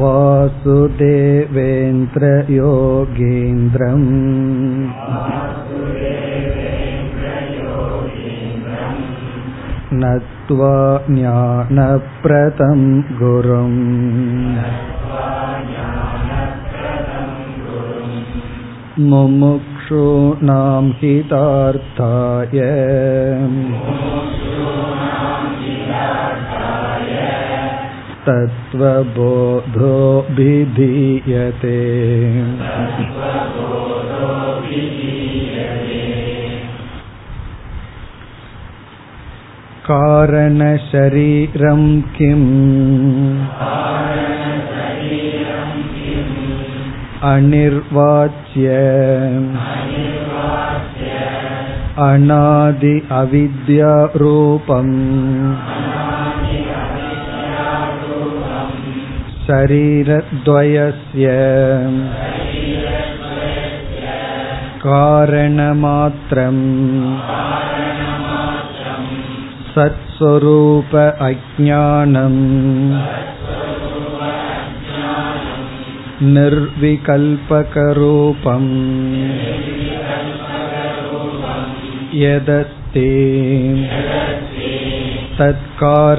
वासुदेवेन्द्रयोगीन्द्रम् नत्वा ज्ञानप्रदं गुरुम् मुमुक्षूणां हितार्थाय तत्त्वबोधोऽभिधीयते कारणशरीरं किम् अनिर्वाच्य अनादि अविद्यारूपम् शरीरद्वयस्य कारणमात्रम् सत्स्वरूप अज्ञानम् निर्विकल्पकरूपम् यदस्ति तत्कारणशरीरम्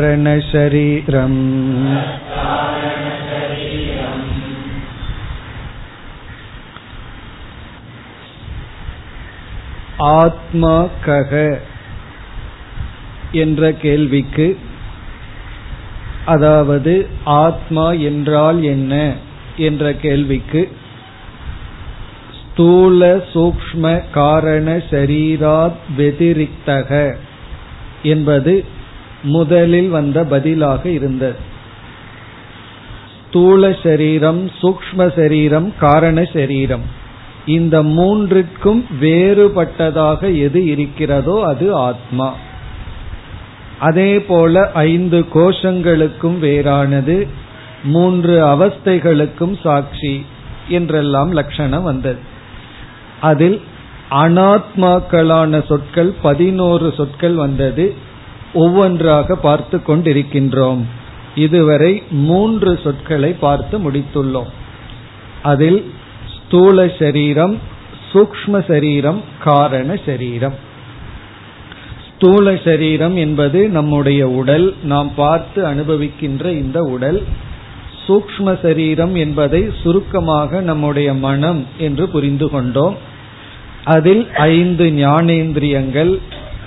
ஆத்மா கக என்ற கேள்விக்கு அதாவது ஆத்மா என்றால் என்ன என்ற கேள்விக்கு ஸ்தூல சூக்ம காரண சரீராத் வெதிரிக்தக என்பது முதலில் வந்த பதிலாக இருந்தது. ஸ்தூல சரீரம் சூக்ம சரீரம் காரண சரீரம். இந்த மூன்றிற்கும் வேறுபட்டதாக எது இருக்கிறதோ அது ஆத்மா. அதே போல ஐந்து கோஷங்களுக்கும் வேறானது மூன்று அவஸ்தைகளுக்கும் சாட்சி என்றெல்லாம் லட்சணம் வந்தது. அதில் அனாத்மாக்களான சொற்கள் பதினோரு சொற்கள் வந்தது. ஒவ்வொன்றாக பார்த்து கொண்டிருக்கின்றோம். இதுவரை மூன்று சொற்களை பார்த்து முடித்துள்ளோம். அதில் ஸ்தூல சரீரம் சூக்ம சரீரம் காரண சரீரம். ஸ்தூல சரீரம் என்பது நம்முடைய உடல். நாம் பார்த்து அனுபவிக்கின்ற இந்த உடல். சூக்ம சரீரம் என்பதை சுருக்கமாக நம்முடைய மனம் என்று புரிந்து கொண்டோம். அதில் ஐந்து ஞானேந்திரியங்கள்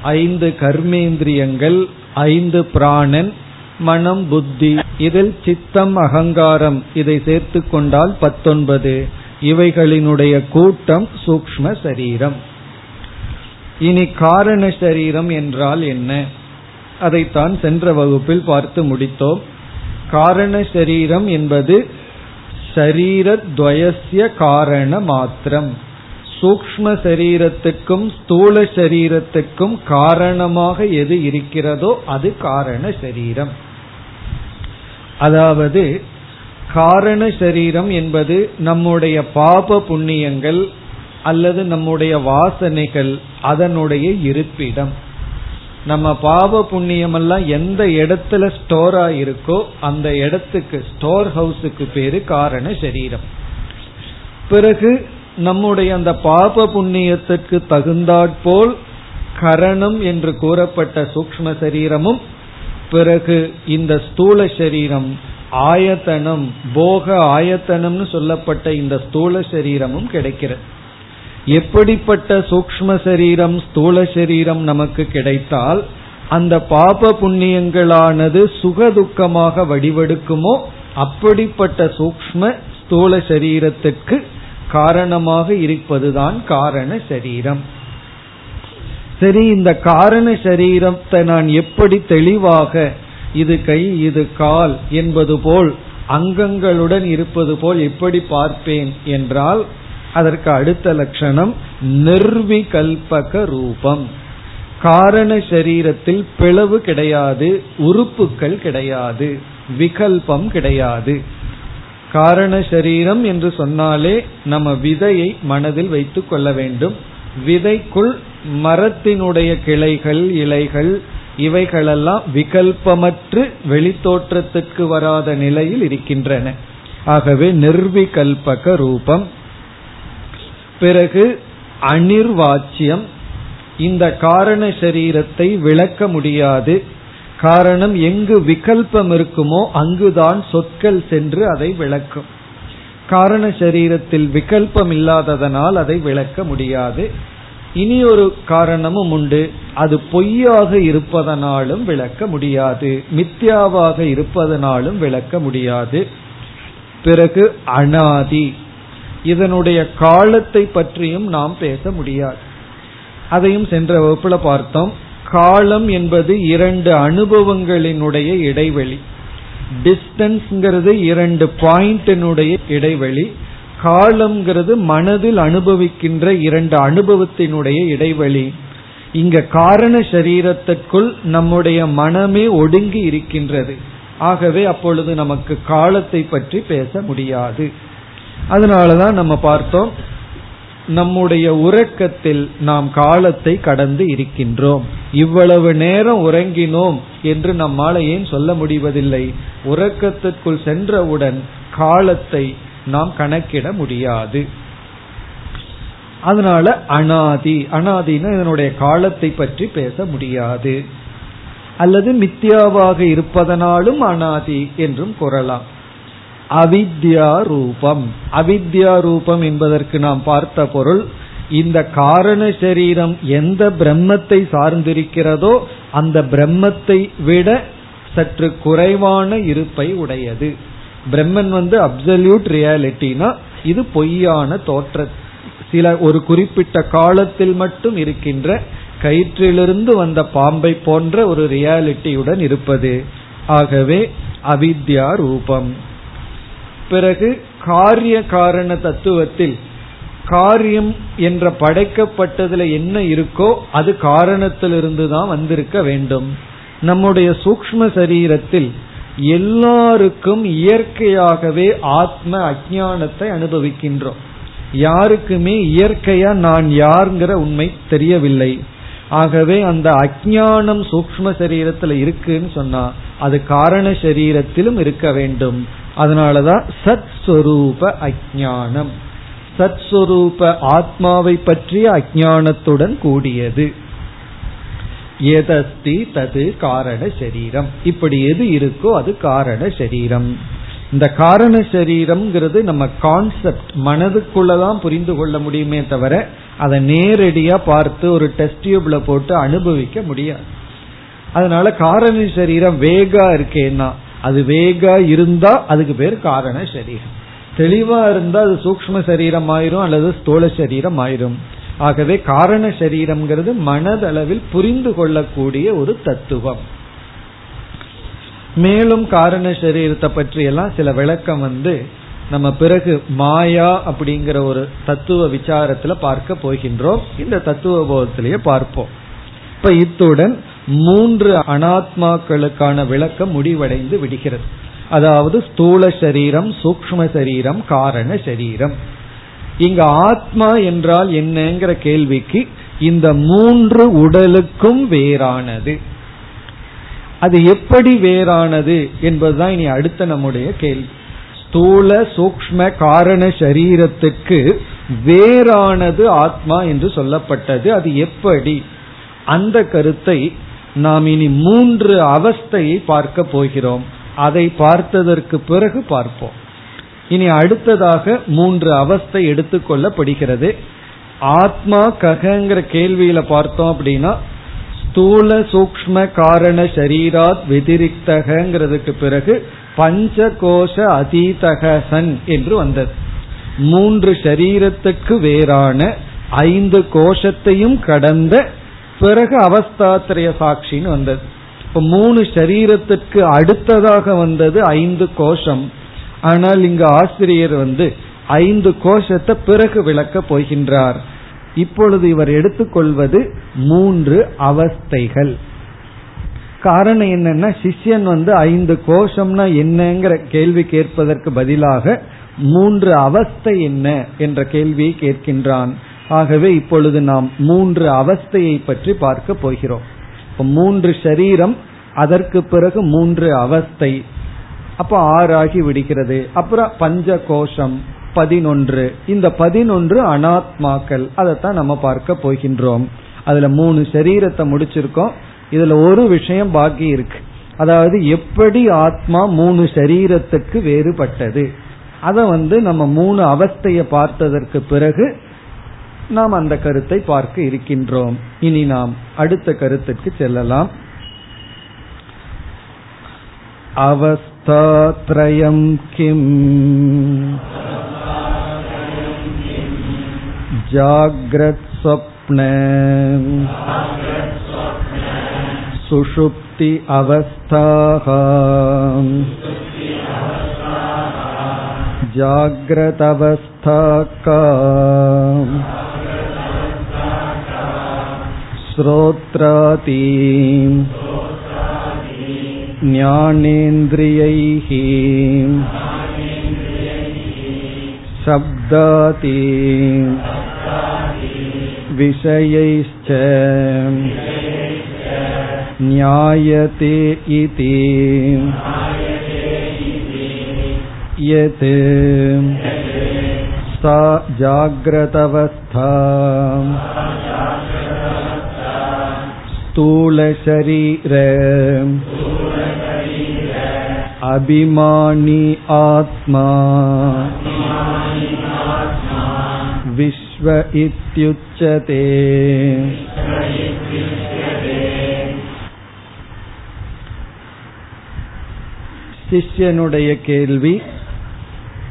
ஐந்து கர்மேந்திரியங்கள் ஐந்து பிராணன் மனம் புத்தி இதில் சித்தம் அகங்காரம் இதை சேர்த்து கொண்டால் பத்தொன்பது. இவைகளினுடைய கூட்டம் சூக்ம சரீரம். இனி காரண சரீரம் என்றால் என்ன? அதைத்தான் சென்ற வகுப்பில் பார்த்து முடித்தோம். காரண சரீரம் என்பது சரீரத்வயசிய காரண மாத்திரம். சூக்ம சரீரத்துக்கும் ஸ்தூல சரீரத்துக்கும் காரணமாக எது இருக்கிறதோ அது காரண சரீரம். அதாவது காரண சரீரம் என்பது நம்முடைய பாப புண்ணியங்கள் அல்லது நம்முடைய வாசனைகள் அதனுடைய இருப்பிடம். நம்ம பாவ புண்ணியம் எல்லாம் எந்த இடத்துல ஸ்டோர் ஆயிருக்கோ அந்த இடத்துக்கு ஸ்டோர் ஹவுஸுக்கு பேரு காரண சரீரம். பிறகு நம்முடைய அந்த பாப புண்ணியத்துக்கு தகுந்தாற்போல் கரணம் என்று கூறப்பட்ட சூக்ம சரீரமும் பிறகு இந்த ஸ்தூல சரீரம் ஆயத்தனம் போக ஆயத்தனம்னு சொல்லப்பட்ட இந்த ஸ்தூல சரீரமும் கிடைக்கிறது. எப்படிப்பட்ட சூக்ம சரீரம் ஸ்தூல சரீரம் நமக்கு கிடைத்தால் அந்த பாப புண்ணியங்களானது சுகதுக்கமாக வடிவெடுக்குமோ அப்படிப்பட்ட சூக்ம ஸ்தூல சரீரத்துக்கு காரணமாக இருப்பதுதான் காரண சரீரம். சரி இந்த காரண சரீரத்தை நான் எப்படி தெளிவாக இது கை இது கால் என்பது போல் அங்கங்களுடன் இருப்பது போல் எப்படி பார்ப்பேன் என்றால் அதற்கு அடுத்த லட்சணம் நிர்விகல்பக ரூபம். காரண சரீரத்தில் பிளவு கிடையாது உறுப்புகள் கிடையாது விகல்பம் கிடையாது. காரண சரீரம் என்று சொன்னாலே நம்ம விதையை மனதில் வைத்துக் கொள்ள வேண்டும். விதைக்குள் மரத்தினுடைய கிளைகள் இலைகள் இவைகளெல்லாம் விகல்பமற்று வெளித்தோற்றத்துக்கு வராத நிலையில் இருக்கின்றன. ஆகவே நிர்விகல்பக ரூபம். பிறகு அனிர்வாச்சியம். இந்த காரண சரீரத்தை விளக்க முடியாது. காரணம் எங்கு விகல்பம் இருக்குமோ அங்குதான் சொற்கள் சென்று அதை விளக்கும். காரண சரீரத்தில் விகல்பம் இல்லாததனால் அதை விளக்க முடியாது. இனி ஒரு காரணமும் உண்டு. அது பொய்யாக இருப்பதனாலும் விளக்க முடியாது. மித்யாவாக இருப்பதனாலும் விளக்க முடியாது. பிறகு அனாதி. இதனுடைய காலத்தை பற்றியும் நாம் பேச முடியாது. அதையும் சென்ற வகுப்புல பார்த்தோம். காலம் என்பது இரண்டு அனுபவங்களினுடைய இடைவெளி. டிஸ்டன்ஸ்ங்கிறது இரண்டு பாயிண்டினுடைய இடைவெளி. காலம்ங்கிறது மனதில் அனுபவிக்கின்ற இரண்டு அனுபவத்தினுடைய இடைவெளி. இங்க காரண சரீரத்திற்குள் நம்முடைய மனமே ஒடுங்கி இருக்கின்றது. ஆகவே அப்பொழுது நமக்கு காலத்தை பற்றி பேச முடியாது. அதனாலதான் நம்ம பார்த்தோம் நம்முடைய உறக்கத்தில் நாம் காலத்தை கடந்து இருக்கின்றோம். இவ்வளவு நேரம் உறங்கினோம் என்று நம்மால் ஏன் சொல்ல முடிவதில்லை? உறக்கத்திற்குள் சென்றவுடன் காலத்தை நாம் கணக்கிட முடியாது. அதனால அனாதி. அனாதினா இதனுடைய காலத்தை பற்றி பேச முடியாது. அல்லது மித்யாவாக இருப்பதனாலும் அனாதி என்றும் கூறலாம். அவித்யா ரூபம். அவித்யா ரூபம் என்பதற்கு நாம் பார்த்த பொருள் இந்த காரண சரீரம் எந்த பிரம்மத்தை சார்ந்திருக்கிறதோ அந்த பிரம்மத்தை விட சற்று குறைவான இருப்பை உடையது. பிரம்மன் வந்து அப்சல்யூட் ரியாலிட்டினா இது பொய்யான தோற்ற சில ஒரு குறிப்பிட்ட காலத்தில் மட்டும் இருக்கின்ற கயிற்றிலிருந்து வந்த பாம்பை போன்ற ஒரு ரியாலிட்டியுடன் இருப்பது. ஆகவே அவித்யா ரூபம். பிறகு காரிய காரண தத்துவத்தில் காரியம் என்ற படைக்கப்பட்டதுல என்ன இருக்கோ அது காரணத்திலிருந்து தான் வந்திருக்க வேண்டும். நம்முடைய சூக்ம சரீரத்தில் எல்லாருக்கும் இயற்கையாகவே ஆத்ம அஜானத்தை அனுபவிக்கின்றோம். யாருக்குமே இயற்கையா நான் யாருங்கிற உண்மை தெரியவில்லை. ஆகவே அந்த அஜானம் சூக்ம சரீரத்தில் இருக்குன்னு சொன்னா அது காரண சரீரத்திலும் இருக்க வேண்டும். அதனாலதான் சத் ஸ்வரூப அஜானம் சத் ஸ்வரூப ஆத்மாவை பற்றிய அஜானத்துடன் கூடியது. எதஸ்தி தது காரண சரீரம். இப்படி எது இருக்கோ அது காரண சரீரம். இந்த காரண சரீரம்ங்கிறது நம்ம கான்செப்ட் மனதுக்குள்ளதான் புரிந்து கொள்ள முடியுமே தவிர அதை நேரடியா பார்த்து ஒரு டெஸ்ட் டியூப்ல போட்டு அனுபவிக்க முடியாது. அதனால காரண சரீரம் வேகா இருக்கேன்னா அது வேகா இருந்தா அதுக்கு பேர் காரண சரீரம். தெளிவா இருந்தா அது சூக்ம சரீரம் ஆயிரும் அல்லது ஸ்தூல சரீரம் ஆயிரும் ஆகவே காரண சரீரம்ங்கிறது மனதளவில் புரிந்து கொள்ளக்கூடிய ஒரு தத்துவம். மேலும் காரண சரீரத்தை பற்றி எல்லாம் சில விளக்கம் வந்து நம்ம பிறகு மாயா அப்படிங்கிற ஒரு தத்துவ விசாரத்துல பார்க்க போகின்றோம். இந்த தத்துவ போதத்திலேயே பார்ப்போம். இப்ப இத்துடன் மூன்று அனாத்மாக்களுக்கான விளக்கம் முடிவடைந்து விடுகிறது. அதாவது ஸ்தூல சரீரம் சூக்ம சரீரம் காரண சரீரம். இங்க ஆத்மா என்றால் என்னங்கிற கேள்விக்கு இந்த மூன்று உடலுக்கும் வேறானது. அது எப்படி வேறானது என்பதுதான் இனி அடுத்த நம்முடைய கேள்வி. ஸ்தூல சூக்ம காரண சரீரத்துக்கு வேறானது ஆத்மா என்று சொல்லப்பட்டது. அது எப்படி? அந்த கருத்தை நாம் இனி மூன்று அவஸ்தையை பார்க்க போகிறோம். அதை பார்த்ததற்கு பிறகு பார்ப்போம். இனி அடுத்ததாக மூன்று அவஸ்தை எடுத்துக்கொள்ளப்படுகிறது ஆத்மா ககங்கிற கேள்வியில பார்த்தோம் அப்படின்னா ஸ்தூல சூக்ம காரண சரீராத் வெதிரிக்தகங்கிறதுக்கு பிறகு பஞ்ச கோஷ அதீதக சன் என்று வந்தது. மூன்று சரீரத்துக்கு வேறான ஐந்து கோஷத்தையும் கடந்த பிறகு அவஸ்தாத்திரைய சாட்சின்னு வந்தது. இப்ப மூணு சரீரத்துக்கு அடுத்ததாக வந்தது ஐந்து கோஷம். ஆனால் இங்கு ஆசிரியர் வந்து ஐந்து கோஷத்தை பிறகு விளக்க போகின்றார். இப்பொழுது இவர் எடுத்துக்கொள்வது மூன்று அவஸ்தைகள். காரணம் என்னன்னா சிஷ்யன் வந்து ஐந்து கோஷம்னா என்னங்கிற கேள்வி கேட்பதற்கு பதிலாக மூன்று அவஸ்தை என்ன என்ற கேள்வியை கேட்கின்றான். ஆகவே இப்பொழுது நாம் மூன்று அவஸ்தையை பற்றி பார்க்க போகிறோம். மூன்று சரீரம் அதற்கு பிறகு மூன்று அவஸ்தை. அப்ப ஆறாகி விடுகிறது. அப்புறம் பஞ்ச கோஷம் பதினொன்று. இந்த பதினொன்று அனாத்மாக்கள். அதைத்தான் நம்ம பார்க்க போகின்றோம். அதுல மூணு சரீரத்தை முடிச்சிருக்கோம். இதுல ஒரு விஷயம் பாக்கி இருக்கு. அதாவது எப்படி ஆத்மா மூணு சரீரத்துக்கு வேறுபட்டது. அதை வந்து நம்ம மூணு அவஸ்தைய பார்த்ததற்கு பிறகு நாம் அந்த கருத்தை பார்க்க இருக்கின்றோம். இனி நாம் அடுத்த கருத்துக்கு செல்லலாம். அவஸ்த கிம் जाग्रत् स्वप्न सुषुप्ति अवस्थाः जाग्रतवस्था का श्रोत्राती ज्ञानेन्द्रियैः शब्दाति विषयैश्च ज्ञायते इति यत् सा जाग्रतवस्था स्थूलशरीर அபிமானி ஆத்மா விஸ்வ இத்தியுச்சதே சிஷ்யனுடைய கேள்வி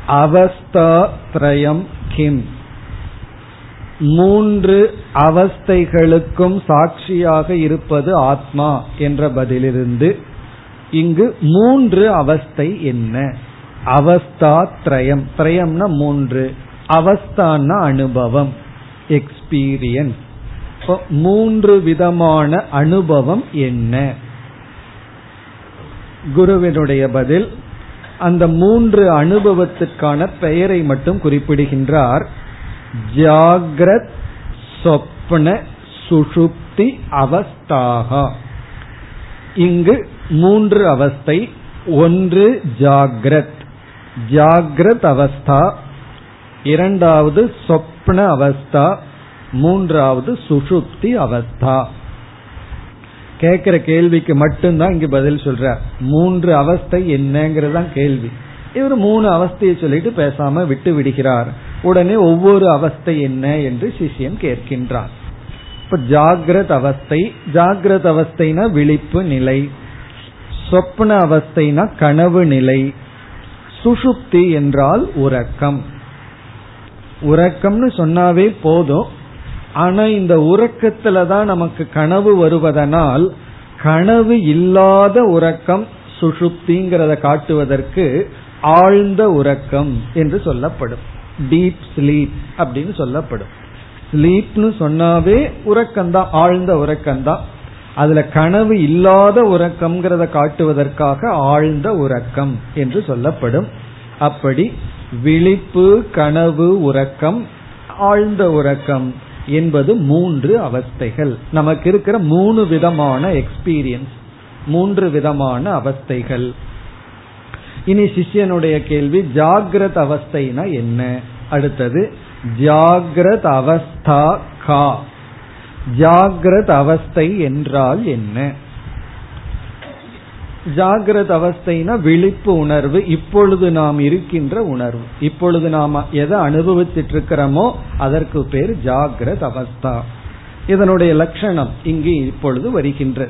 அவஸ்தா திரயம் கிம்? மூன்று அவஸ்தைகளுக்கும் சாட்சியாக இருப்பது ஆத்மா என்ற பதிலிருந்து இங்கு மூன்று அவஸ்தை என்ன? அவஸ்தா திரயம் திரயம்னா மூன்று. அவஸ்தான அனுபவம். எக்ஸ்பீரியன்ஸ் மூன்று விதமான அனுபவம் என்ன? குருவினுடைய பதில் அந்த மூன்று அனுபவத்திற்கான பெயரை மட்டும் குறிப்பிடுகின்றார். ஜாகிரத் சொப்ன சுஷுப்தி அவஸ்தாகா. இங்கு மூன்று அவஸ்தை. ஒன்று ஜாகிரத். ஜாகிரத் அவஸ்தா. இரண்டாவது சொப்ன அவஸ்தா. மூன்றாவது சுஷுப்தி அவஸ்தா. கேட்கிற கேள்விக்கு மட்டும்தான் இங்கு பதில் சொல்ற. மூன்று அவஸ்தை என்னங்கிறதான் கேள்வி. இவர் மூணு அவஸ்தையை சொல்லிட்டு பேசாம விட்டு விடுகிறார். உடனே ஒவ்வொரு அவஸ்தை என்ன என்று சிஷியன் கேட்கின்றார். இப்ப ஜாகிரத அவஸ்தை. ஜாகிரத அவஸ்தைனா விழிப்பு நிலை. சொப்ன அவஸ்தைனா கனவு நிலை. சுஷுப்தி என்றால் உறக்கம். உறக்கம்னு சொன்னாவே போதும். ஆனா இந்த உறக்கத்துல தான் நமக்கு கனவு வருவதனால் கனவு இல்லாத உறக்கம் சுஷுப்திங்கிறத காட்டுவதற்கு ஆழ்ந்த உறக்கம் என்று சொல்லப்படும். டீப் ஸ்லீப் அப்படின்னு சொல்லப்படும். ஸ்லீப்னு சொன்னாவே உறக்கம்தான் ஆழ்ந்த உறக்கம்தான். அதுல கனவு இல்லாத உறக்கம்ங்கிறத காட்டுவதற்காக ஆழ்ந்த உறக்கம் என்று சொல்லப்படும். அப்படி விழிப்பு கனவு உறக்கம் ஆழ்ந்த உறக்கம் என்பது மூன்று அவஸ்தைகள். நமக்கு இருக்கிற மூணு விதமான எக்ஸ்பீரியன்ஸ் மூன்று விதமான அவஸ்தைகள். இனி சிஷ்யனுடைய கேள்வி ஜாகிரத அவஸ்தைனா என்ன? அடுத்தது ஜாகிரத அவஸ்தா கா. ஜாகிரத அவஸ்தை என்றால் என்ன? ஜாகிரத அவஸ்தைனா விழிப்பு உணர்வு. இப்பொழுது நாம் இருக்கின்ற உணர்வு. இப்பொழுது நாம் எதை அனுபவித்துட்டு இருக்கிறோமோ அதற்கு பேர் ஜாகிரத அவஸ்தா. இதனுடைய லட்சணம் இங்கு இப்பொழுது வருகின்ற.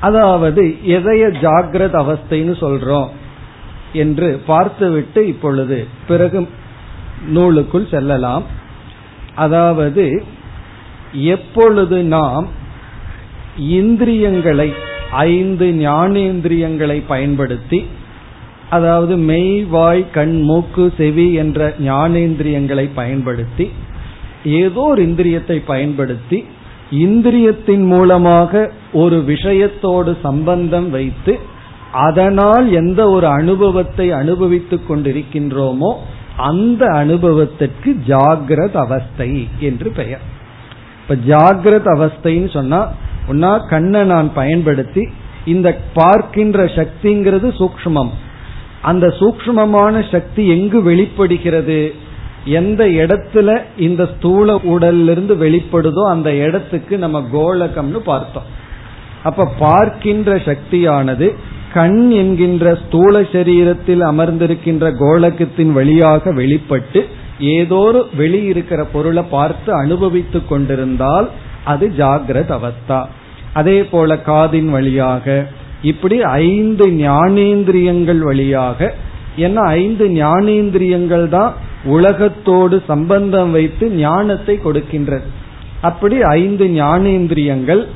அதாவது எதைய ஜாகிரத அவஸ்தைன்னு சொல்றோம் என்று பார்த்துவிட்டு இப்பொழுது பிறகு நூலுக்குள் செல்லலாம். அதாவது எப்பொழுது நாம் இந்திரியங்களை ஐந்து ஞானேந்திரியங்களை பயன்படுத்தி அதாவது மெய் வாய் கண் மூக்கு செவி என்ற ஞானேந்திரியங்களை பயன்படுத்தி ஏதோ ஒரு இந்திரியத்தை பயன்படுத்தி இந்திரியத்தின் மூலமாக ஒரு விஷயத்தோடு சம்பந்தம் வைத்து அதனால் எந்த ஒரு அனுபவத்தை அனுபவித்துக் கொண்டிருக்கின்றோமோ அந்த அனுபவத்திற்கு ஜாகிரத அவஸ்தை என்று பெயர். இப்ப ஜாகிரத அவஸ்தைன்னு சொன்னா ஒன்னா கண்ணை நான் பயன்படுத்தி இந்த பார்க்கின்ற சக்திங்கிறது சூக்ஷ்மம். அந்த சூக்ஷ்மமான சக்தி எங்கு வெளிப்படுகிறது? எந்த இடத்துல இந்த ஸ்தூல உடல்ல இருந்து வெளிப்படுதோ அந்த இடத்துக்கு நம்ம கோலகம்னு பார்த்தோம். அப்ப பார்க்கின்ற சக்தியானது கண் என்கின்ற ஸ்தூல சரீரத்தில் அமர்ந்திருக்கின்ற கோலகத்தின் வழியாக வெளிப்பட்டு ஏதோரு வெளி இருக்கிற பொருளை பார்த்து அனுபவித்துக் கொண்டிருந்தால் அது ஜாகிரத அவஸ்தா. அதே போல காதின் வழியாக இப்படி ஐந்து ஞானேந்திரியங்கள் வழியாக ஏன்னா ஐந்து ஞானேந்திரியங்கள் தான் உலகத்தோடு சம்பந்தம் வைத்து ஞானத்தை கொடுக்கின்றது. அப்படி ஐந்து ஞானேந்திரியங்கள்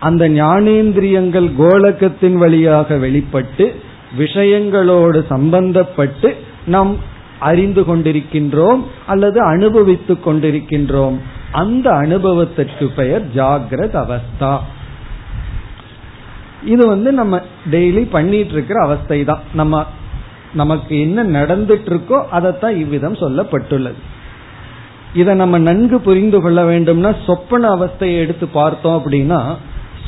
அந்த ஞானேந்திரியங்கள் கோலக்கத்தின் வழியாக வெளிப்பட்டு விஷயங்களோடு சம்பந்தப்பட்டு நம் அறிந்து கொண்டிருக்கின்றோம் அல்லது அனுபவித்துக் கொண்டிருக்கின்றோம். அந்த அனுபவத்திற்கு பெயர் ஜாகிரத அவஸ்தா. இது வந்து நம்ம டெய்லி பண்ணிட்டு இருக்கிற அவஸ்தை தான் நம்ம நமக்கு என்ன நடந்துட்டு இருக்கோ அதைத்தான் இவ்விதம் சொல்லப்பட்டுள்ளது. இதை நம்ம நன்கு புரிந்து கொள்ள வேண்டும்னா சொப்பன அவஸ்தையை எடுத்து பார்த்தோம் அப்படின்னா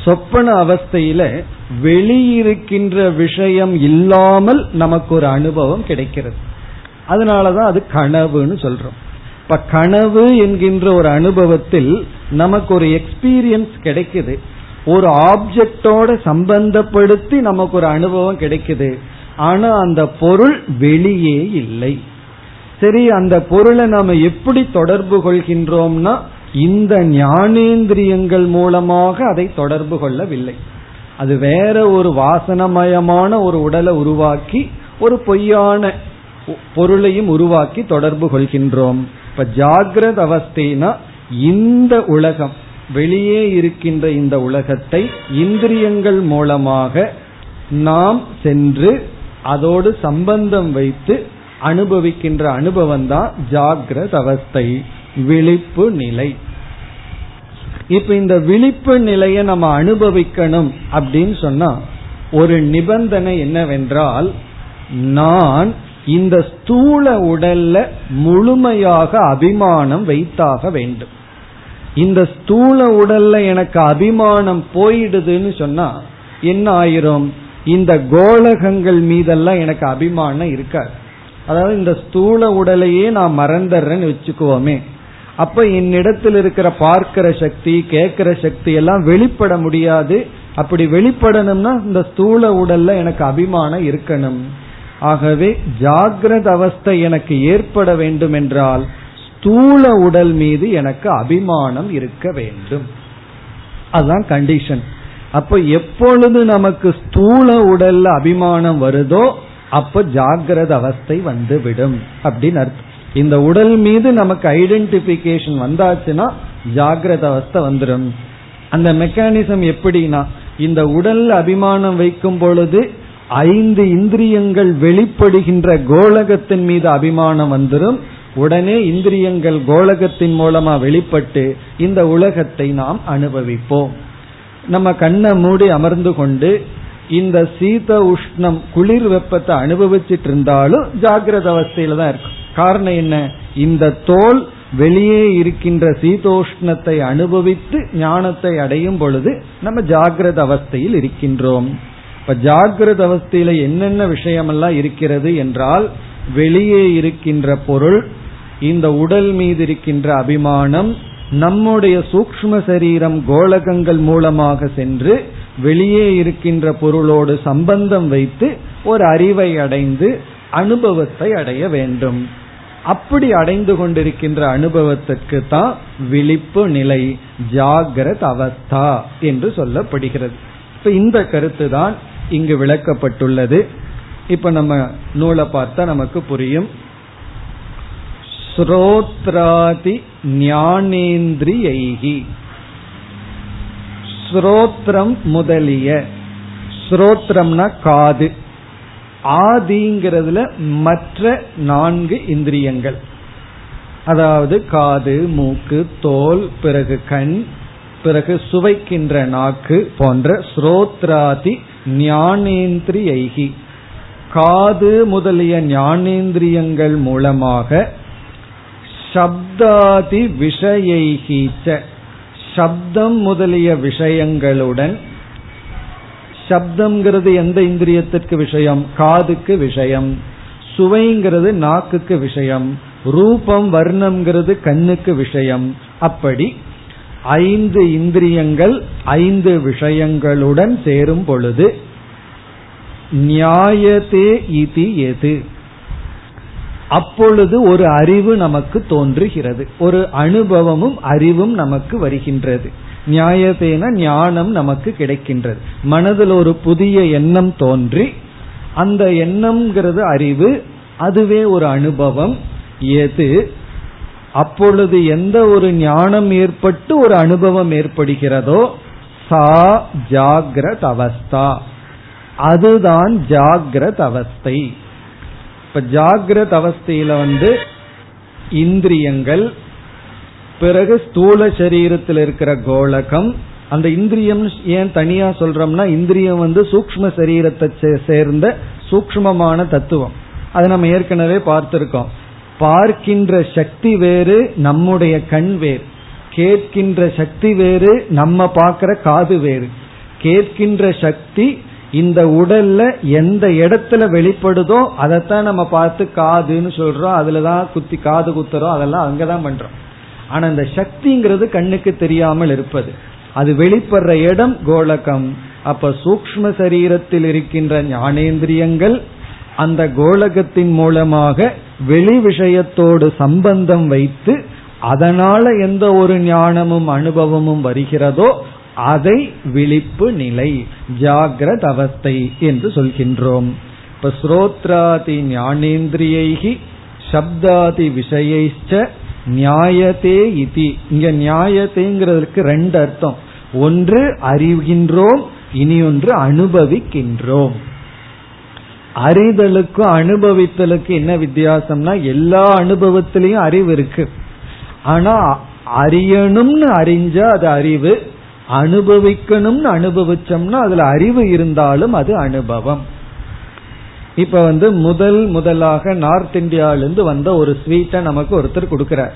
சொப்பன அவஸ்தையில வெளியிருக்கின்ற விஷயம் இல்லாமல் நமக்கு ஒரு அனுபவம் கிடைக்கிறது. அதனாலதான் அது கனவுன்னு சொல்றோம். இப்ப கனவு என்கின்ற ஒரு அனுபவத்தில் நமக்கு ஒரு எக்ஸ்பீரியன்ஸ் கிடைக்குது. ஒரு ஆப்ஜெக்டோட சம்பந்தப்படுத்தி நமக்கு ஒரு அனுபவம் கிடைக்குது. ஆனா அந்த பொருள் வெளியே இல்லை. சரி அந்த பொருளை நாம எப்படி தொடர்பு கொள்கின்றோம்னா இந்த ஞானேந்திரியங்கள் மூலமாக அதை தொடர்பு கொள்ளவில்லை. அது வேற ஒரு வாசனமயமான ஒரு உடலை உருவாக்கி ஒரு பொய்யான பொருளையும் உருவாக்கி தொடர்பு கொள்கின்றோம். இப்ப ஜாகிரத அவஸ்தைனா இந்த உலகம் வெளியே இருக்கின்ற இந்த உலகத்தை இந்திரியங்கள் மூலமாக நாம் சென்று அதோடு சம்பந்தம் வைத்து அனுபவிக்கின்ற அனுபவம் தான் ஜாகிரத அவஸ்தை விழிப்பு நிலை. இப்ப இந்த விழிப்பு நிலையை நம்ம அனுபவிக்கணும் அப்படின்னு சொன்னா ஒரு நிபந்தனை என்னவென்றால் நான் இந்த ஸ்தூல உடல்ல முழுமையாக அபிமானம் வைத்தாக வேண்டும். இந்த ஸ்தூல உடல்ல எனக்கு அபிமானம் போயிடுதுன்னு சொன்னா என்ன ஆயிரும்? இந்த கோலகங்கள் மீதெல்லாம் எனக்கு அபிமானம் இருக்காது. அதாவது இந்த ஸ்தூல உடலையே நான் மறந்துடுறேன்னு வச்சுக்குவோமே. அப்ப என்னிடத்தில் இருக்கிற பார்க்கிற சக்தி கேட்கிற சக்தி எல்லாம் வெளிப்பட முடியாது. அப்படி வெளிப்படணும்னா இந்த ஸ்தூல உடல்ல எனக்கு அபிமானம் இருக்கணும். ஆகவே ஜாகிரத அவஸ்தை எனக்கு ஏற்பட வேண்டும் என்றால் ஸ்தூல உடல் மீது எனக்கு அபிமானம் இருக்க வேண்டும். அதுதான் கண்டிஷன் அப்ப எப்பொழுது நமக்கு ஸ்தூல உடல்ல அபிமானம் வருதோ அப்ப ஜாகிரத அவஸ்தை வந்து விடும் அப்படின்னு அர்த்தம். இந்த உடல் மீது நமக்கு ஐடென்டிபிகேஷன் வந்தாச்சுன்னா ஜாகிரத அவஸ்தை வந்துடும் அந்த மெக்கானிசம் எப்படின்னா இந்த உடல் அபிமானம் வைக்கும் பொழுது ஐந்து இந்திரியங்கள் வெளிப்படுகின்ற கோலகத்தின் மீது அபிமானம் வந்துடும் உடனே இந்திரியங்கள் கோலகத்தின் மூலமா வெளிப்பட்டு இந்த உலகத்தை நாம் அனுபவிப்போம். நம்ம கண்ணை மூடி அமர்ந்து கொண்டு இந்த சீத உஷ்ணம் குளிர் வெப்பத்தை அனுபவிச்சிட்டு இருந்தாலும் ஜாகிரத அவஸ்தையில தான் இருக்கும் காரணம் என்ன? இந்த தோல் வெளியே இருக்கின்ற சீதோஷ்ணத்தை அனுபவித்து ஞானத்தை அடையும் பொழுது நம்ம ஜாகிரத அவஸ்தையில் இருக்கின்றோம். இப்ப ஜாகிரத அவஸ்தையில என்னென்ன விஷயமெல்லாம் இருக்கிறது என்றால் வெளியே இருக்கின்ற பொருள் இந்த உடல் மீது இருக்கின்ற அபிமானம் நம்முடைய சூக்ம சரீரம் கோலகங்கள் மூலமாக சென்று வெளியே இருக்கின்ற பொருளோடு சம்பந்தம் வைத்து ஒரு அறிவை அடைந்து அனுபவத்தை அடைய வேண்டும். அப்படி அடைந்து கொண்டிருக்கின்ற அனுபவத்துக்கு தான் விழிப்பு நிலை ஜாகிரத் அவஸ்தா என்று சொல்லப்படுகிறது. இப்ப இந்த கருத்து தான் இங்கு விளக்கப்பட்டுள்ளது. இப்ப நம்ம நூலை பார்த்தா நமக்கு புரியும். ஸ்ரோத்ராதி ஞானேந்திரியைகி ஸ்ரோத்ரம் முதலிய. ஸ்ரோத்ரம்னா காது. ஆதிங்கிறதுல மற்ற நான்கு இந்திரியங்கள். அதாவது காது மூக்கு தோல் பிறகு கண் பிறகு சுவைக்கின்ற நாக்கு போன்ற ஸ்ரோத்ராதி ஞானேந்திரியைகி. காது முதலிய ஞானேந்திரியங்கள் மூலமாக சப்தாதி விஷயைகீச்ச. சப்தம் முதலிய விஷயங்களுடன் சப்தம்ங்கிறது எந்த இந்திரியத்திற்கு விஷயம்? காதுக்கு விஷயம். சுவைங்கிறது நாக்குக்கு விஷயம். ரூபம் வர்ணம்ங்கிறது கண்ணுக்கு விஷயம். அப்படி ஐந்து இந்திரியங்கள் ஐந்து விஷயங்களுடன் சேரும் பொழுது நியாயத்தே இது எது? அப்பொழுது ஒரு அறிவு நமக்கு தோன்றுகிறது. ஒரு அனுபவமும் அறிவும் நமக்கு வருகின்றது. நியாயத்தேன ஞானம் நமக்கு கிடைக்கின்றது. மனதில் ஒரு புதிய எண்ணம் தோன்றி அந்த எண்ணம்ங்கிறது அறிவு அதுவே ஒரு அனுபவம். எது? அப்பொழுது எந்த ஒரு ஞானம் ஏற்பட்டு ஒரு அனுபவம் ஏற்படுகிறதோ சா ஜாகிரத் அவஸ்தா. அதுதான் ஜாகிரத் அவஸ்தை. இப்ப ஜாகிரத் அவஸ்தையில வந்து இந்திரியங்கள் பிறகு ஸ்தூல சரீரத்தில் இருக்கிற கோலகம் அந்த இந்திரியம் ஏன் தனியா சொல்றோம்னா இந்திரியம் வந்து சூக்ம சரீரத்தை சேர்ந்த சூக்மமான தத்துவம். அதை நம்ம ஏற்கனவே பார்த்திருக்கோம். பார்க்கின்ற சக்தி வேறு நம்முடைய கண் வேறு. கேட்கின்ற சக்தி வேறு நம்ம பார்க்கிற காது வேறு. கேட்கின்ற சக்தி இந்த உடல்ல எந்த இடத்துல வெளிப்படுதோ அதைத்தான் நம்ம பார்த்து காதுன்னு சொல்றோம். அதுலதான் குத்தி காது குத்துறோம். அதெல்லாம் அங்கதான் பண்றோம். ஆனா இந்த சக்திங்கிறது கண்ணுக்கு தெரியாமல் இருப்பது. அது வெளிப்படுற இடம் கோலகம். அப்ப சூக்ம சரீரத்தில் இருக்கின்ற ஞானேந்திரியங்கள் அந்த கோலகத்தின் மூலமாக வெளி விஷயத்தோடு சம்பந்தம் வைத்து அதனால எந்த ஒரு ஞானமும் அனுபவமும் வருகிறதோ அதை விழிப்பு நிலை ஜாகிரத அவஸ்தை என்று சொல்கின்றோம். இப்ப ஸ்ரோத்ராதி ஞானேந்திரியைகி சப்தாதி விஷயைச்ச நியாயத்தே இதி. இங்க நியாயத்தேங்கிறதுக்கு ரெண்டு அர்த்தம். ஒன்று அறிகின்றோம் இனி ஒன்று அனுபவிக்கின்றோம். அறிதலுக்கும் அனுபவித்தலுக்கு என்ன வித்தியாசம்னா எல்லா அனுபவத்திலையும் அறிவு இருக்கு. ஆனா அறியணும்னு அறிஞ்சா அது அறிவு அனுபவிக்கணும்னு அனுபவிச்சோம்னா அதுல அறிவு இருந்தாலும் அது அனுபவம். இப்ப வந்து முதல் முதலாக நார்த் இந்தியாவிலிருந்து வந்த ஒரு ஸ்வீட்டை நமக்கு ஒருத்தர் கொடுக்கிறார்.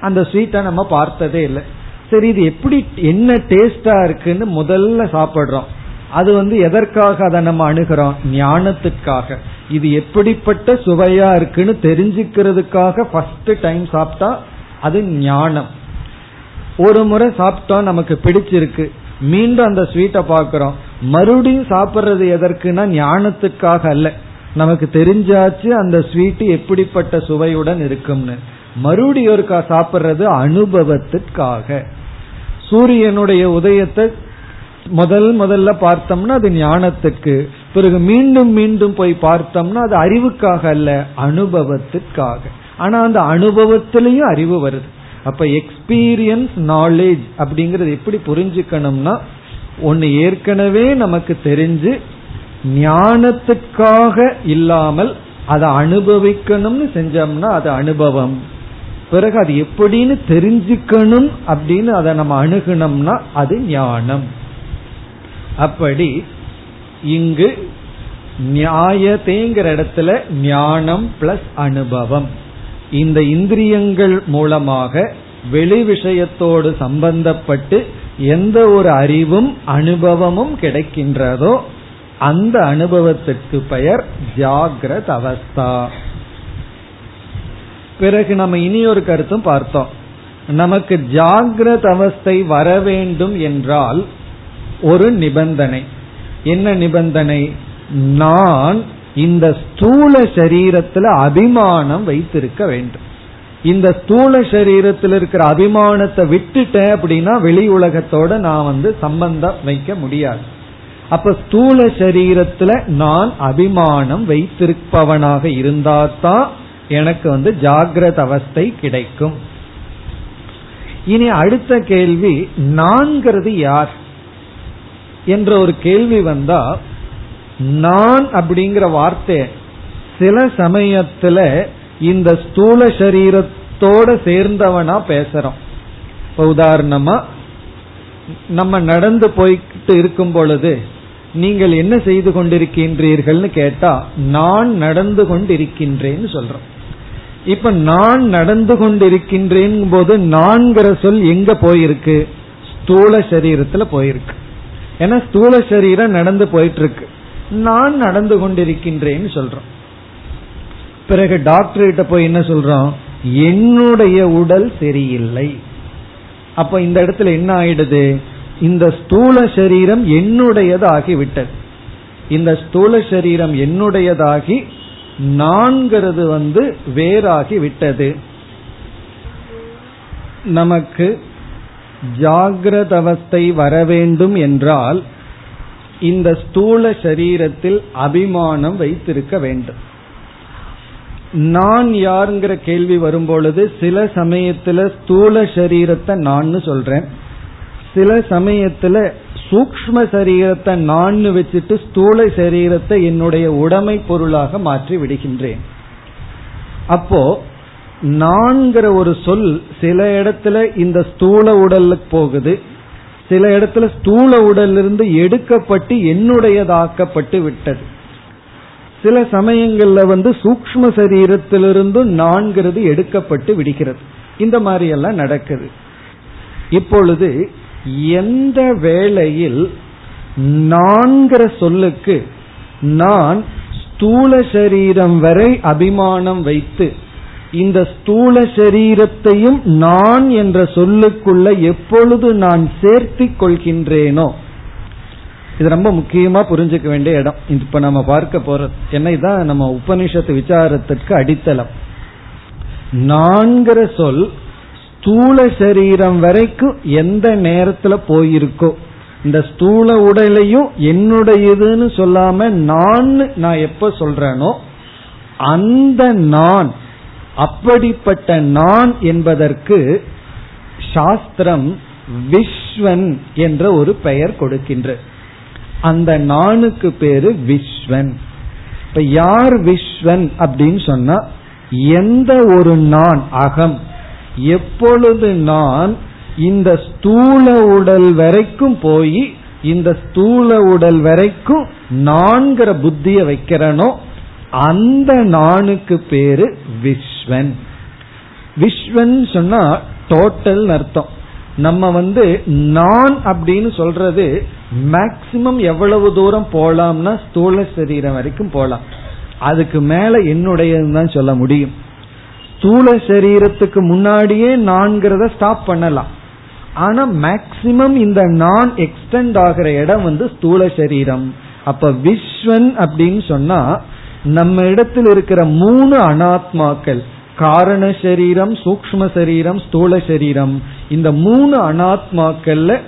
அந்த ஸ்வீட்டை நம்ம பார்த்ததே இல்லை. சரி இது எப்படி என்ன டேஸ்டா இருக்குன்னு முதல்ல சாப்பிடுறோம். அது வந்து எதற்காக அதை நம்ம அணுகிறோம்? ஞானத்துக்காக. இது எப்படிப்பட்ட சுவையா இருக்குன்னு தெரிஞ்சுக்கிறதுக்காக ஃபர்ஸ்ட் டைம் சாப்பிட்டா அது ஞானம். ஒரு முறை சாப்பிட்டோம் நமக்கு பிடிச்சிருக்கு. மீண்டும் அந்த ஸ்வீட்டை பார்க்கிறோம். மறுபடியும் சாப்பிட்றது எதற்குனா ஞானத்துக்காக அல்ல. நமக்கு தெரிஞ்சாச்சு அந்த ஸ்வீட்டு எப்படிப்பட்ட சுவையுடன் இருக்கும்னு. மறுபடியும் ஒருக்கா சாப்பிட்றது அனுபவத்துக்காக. சூரியனுடைய உதயத்தை முதல் முதல்ல பார்த்தோம்னா அது ஞானத்துக்கு. பிறகு மீண்டும் மீண்டும் போய் பார்த்தோம்னா அது அறிவுக்காக அல்ல அனுபவத்துக்காக. ஆனா அந்த அனுபவத்திலையும் அறிவு வருது. அப்ப எக்ஸ்பீரியன்ஸ் நாலேஜ் அப்படிங்கறது எப்படி புரிஞ்சுக்கணும்னா ஒன்னு ஏற்கனவே நமக்கு தெரிஞ்சு ஞானத்துக்காக இல்லாமல் அதை அனுபவிக்கணும்னு செஞ்சோம்னா அது அனுபவம். பிறகு அது எப்படின்னு தெரிஞ்சுக்கணும் அப்படின்னு அதை நம்ம அணுகணும்னா அது ஞானம். அப்படி இங்கு நியாயத்தேங்கிற இடத்துல ஞானம் பிளஸ் அனுபவம். இந்த இந்திரியங்கள் மூலமாக வெளி விஷயத்தோடு சம்பந்தப்பட்டு எந்த ஒரு அறிவும் அனுபவமும் கிடைக்கின்றதோ அந்த அனுபவத்திற்கு பெயர் ஜாகிரத அவஸ்தா. பிறகு நம்ம இனி ஒரு கருத்தும் பார்த்தோம். நமக்கு ஜாகிரத அவஸ்தை வர வேண்டும் என்றால் ஒரு நிபந்தனை. என்ன நிபந்தனை? நான் இந்த ஸ்தூல சரீரத்துல அபிமானம் வைத்திருக்க வேண்டும். இந்த ஸ்தூல சரீரத்தில் இருக்கிற அபிமானத்தை விட்டுட்டேன் அப்படின்னா வெளி உலகத்தோட நான் வந்து சம்பந்தம் வைக்க முடியாது. அப்ப ஸ்தூல சரீரத்துல நான் அபிமானம் வைத்திருப்பவனாக இருந்தாதான் எனக்கு வந்து ஜாகிரத அவஸ்தை கிடைக்கும். இனி அடுத்த கேள்வி நான்கிறது யார்? என்ற ஒரு கேள்வி வந்தா நான் அப்படிங்கிற வார்த்தை சில சமயத்துல இந்த ஸ்தூல சரீரத்தோட சேர்ந்தவனா பேசுறோம். இப்ப உதாரணமா நம்ம நடந்து போய்கிட்டு இருக்கும் பொழுது நீங்கள் என்ன செய்து கொண்டிருக்கின்றீர்கள்னு கேட்டா நான் நடந்து கொண்டிருக்கின்றேன்னு சொல்றோம். இப்ப நான் நடந்து கொண்டிருக்கின்றேன் போது நான்கிற சொல் எங்க போயிருக்கு? ஸ்தூல சரீரத்துல போயிருக்கு. ஏன்னா ஸ்தூல சரீரம் நடந்து போயிட்டு இருக்கு நான் நடந்து கொண்டிருக்கின்றேன்னு சொல்றோம். பிறகு டாக்டர் கிட்ட போய் என்ன சொல்றோம்? என்னுடைய உடல் சரியில்லை. அப்ப இந்த இடத்துல என்ன ஆயிடுது? இந்த ஸ்தூல சரீரம் என்னுடையது ஆகிவிட்டது இந்த ஸ்தூல சரீரம் என்னுடையதாகி நான்கிறது வந்து வேறாகி விட்டது நமக்கு ஜாகிரத அவஸ்தை வர வேண்டும் என்றால் இந்த ஸ்தூல சரீரத்தில் அபிமானம் வைத்திருக்க வேண்டும். நான் யாருங்கிற கேள்வி வரும்பொழுது சில சமயத்துல ஸ்தூல சரீரத்தை நான் சொல்றேன். சில சமயத்துல சூக்ம சரீரத்தை நான் வச்சுட்டு ஸ்தூல சரீரத்தை என்னுடைய உடைமை பொருளாக மாற்றி விடுகின்றேன். அப்போ நான்கிற ஒரு சொல் சில இடத்துல இந்த ஸ்தூல உடலுக்கு போகுது. சில இடத்துல ஸ்தூல உடலிருந்து எடுக்கப்பட்டு என்னுடையதாக்கப்பட்டு விட்டது. சில சமயங்கள்ல வந்து சூக்ம சரீரத்திலிருந்து நான்கிறது எடுக்கப்பட்டு விடுகிறது. இந்த மாதிரி எல்லாம் நடக்குது. இப்பொழுது எந்த வேளையில் நான்கிற சொல்லுக்கு நான் ஸ்தூல சரீரம் வரை அபிமானம் வைத்து இந்த ஸ்தூல சரீரத்தையும் நான் என்ற சொல்லுக்குள்ள எப்பொழுது நான் சேர்த்தி கொள்கின்றேனோ? இது ரொம்ப முக்கியமா புரிஞ்சுக்க வேண்டிய இடம். இப்ப நம்ம பார்க்க போறது என்ன இதான் நம்ம உபனிஷத்து விசாரத்திற்கு அடித்தளம். நான்கிற சொல் ஸ்தூல சரீரம் வரைக்கும் எந்த நேரத்துல போயிருக்கோ? இந்த ஸ்தூல உடலையும் என்னுடையதுன்னு சொல்லாம நான் நான் எப்ப சொல்றேனோ அந்த நான் அப்படிப்பட்ட நான் என்பதற்கு சாஸ்திரம் விஸ்வன் என்ற ஒரு பெயர் கொடுக்கின்ற. அந்த நானுக்கு பேரு விஸ்வன். இப்ப யார் விஸ்வன் அப்படின்னு சொன்னா எந்த ஒரு நான் அகம். எப்பொழுது நான் இந்த ஸ்தூல உடல் வரைக்கும் போய் இந்த ஸ்தூல உடல் வரைக்கும் நான்கிற புத்திய வைக்கிறனோ அந்த நானுக்கு பேரு விஸ்வன். விஸ்வன் சொன்னா டோட்டல் அர்த்தம். நம்ம வந்து நான் அப்படின்னு சொல்றது மேக்சிமம் எவ்வளவு தூரம் போலாம்னா ஸ்தூல சரீரம் வரைக்கும் போலாம். அதுக்கு மேல என்னுடையதுதான் சொல்ல முடியும். ஸ்தூல சரீரத்துக்கு முன்னாடியே நான்கிறத ஸ்டாப் பண்ணலாம். ஆனா மேக்சிமம் இந்த நான் எக்ஸ்டெண்ட் ஆகிற இடம் வந்து ஸ்தூல சரீரம். அப்ப விஸ்வன் அப்படின்னு சொன்னா நம்ம இடத்தில் இருக்கிற மூணு அனாத்மாக்கள் காரண சரீரம் சூக்ம சரீரம் ஸ்தூல சரீரம். இந்த மூணு அனாத்மாக்கள்ல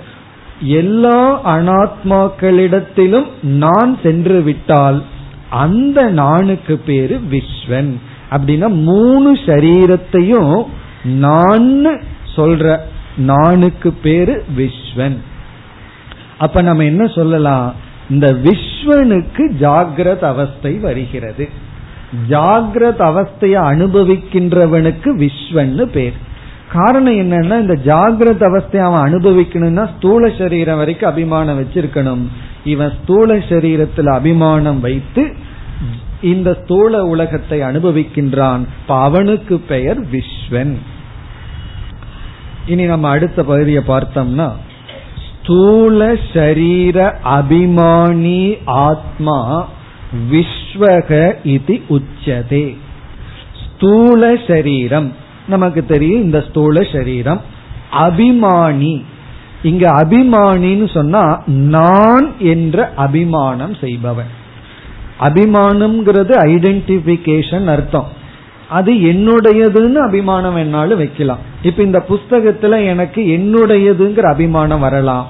எல்லா அனாத்மாக்களிடத்திலும் நான் சென்று விட்டால் அந்த நானுக்கு பேரு விஸ்வன். அப்படின்னா மூணு சரீரத்தையும் நான் சொல்ற நானுக்கு பேரு விஸ்வன். அப்ப நம்ம என்ன சொல்லலாம்? இந்த விஸ்வனுக்கு ஜாகிரத அவஸ்தை வருகிறது. ஜாகிரத அவஸ்தையை அனுபவிக்கின்றவனுக்கு விஸ்வன்னு பேர். காரணம் என்னன்னா இந்த ஜாகிரத அவஸ்தை அவன் அனுபவிக்கணும்னா ஸ்தூல சரீரம் வரைக்கும் அபிமானம் வச்சிருக்கணும். இவன் ஸ்தூல சரீரத்தில் அபிமானம் வைத்து இந்த ஸ்தூல உலகத்தை அனுபவிக்கின்றான். அவனுக்கு பெயர் விஸ்வன் இனி நம்ம அடுத்த பகுதியை பார்த்தோம்னா ஸ்தூல சரீர அபிமானி ஆத்மா விஸ்வக இது உச்சதே. ஸ்தூல சரீரம். நமக்கு தெரியும் இந்த ஸ்தூல சரீரம். அபிமானி. இங்க அபிமானின்னு சொன்னா நான் என்ற அபிமானம் செய்பவன். அபிமானம்ங்கிறது ஐடென்டிபிகேஷன் அர்த்தம். அது என்னுடையதுன்னு அபிமானம் வேணாலும் வைக்கலாம். இப்ப இந்த புஸ்தகத்துல எனக்கு என்னுடையதுங்கிற அபிமானம் வரலாம்.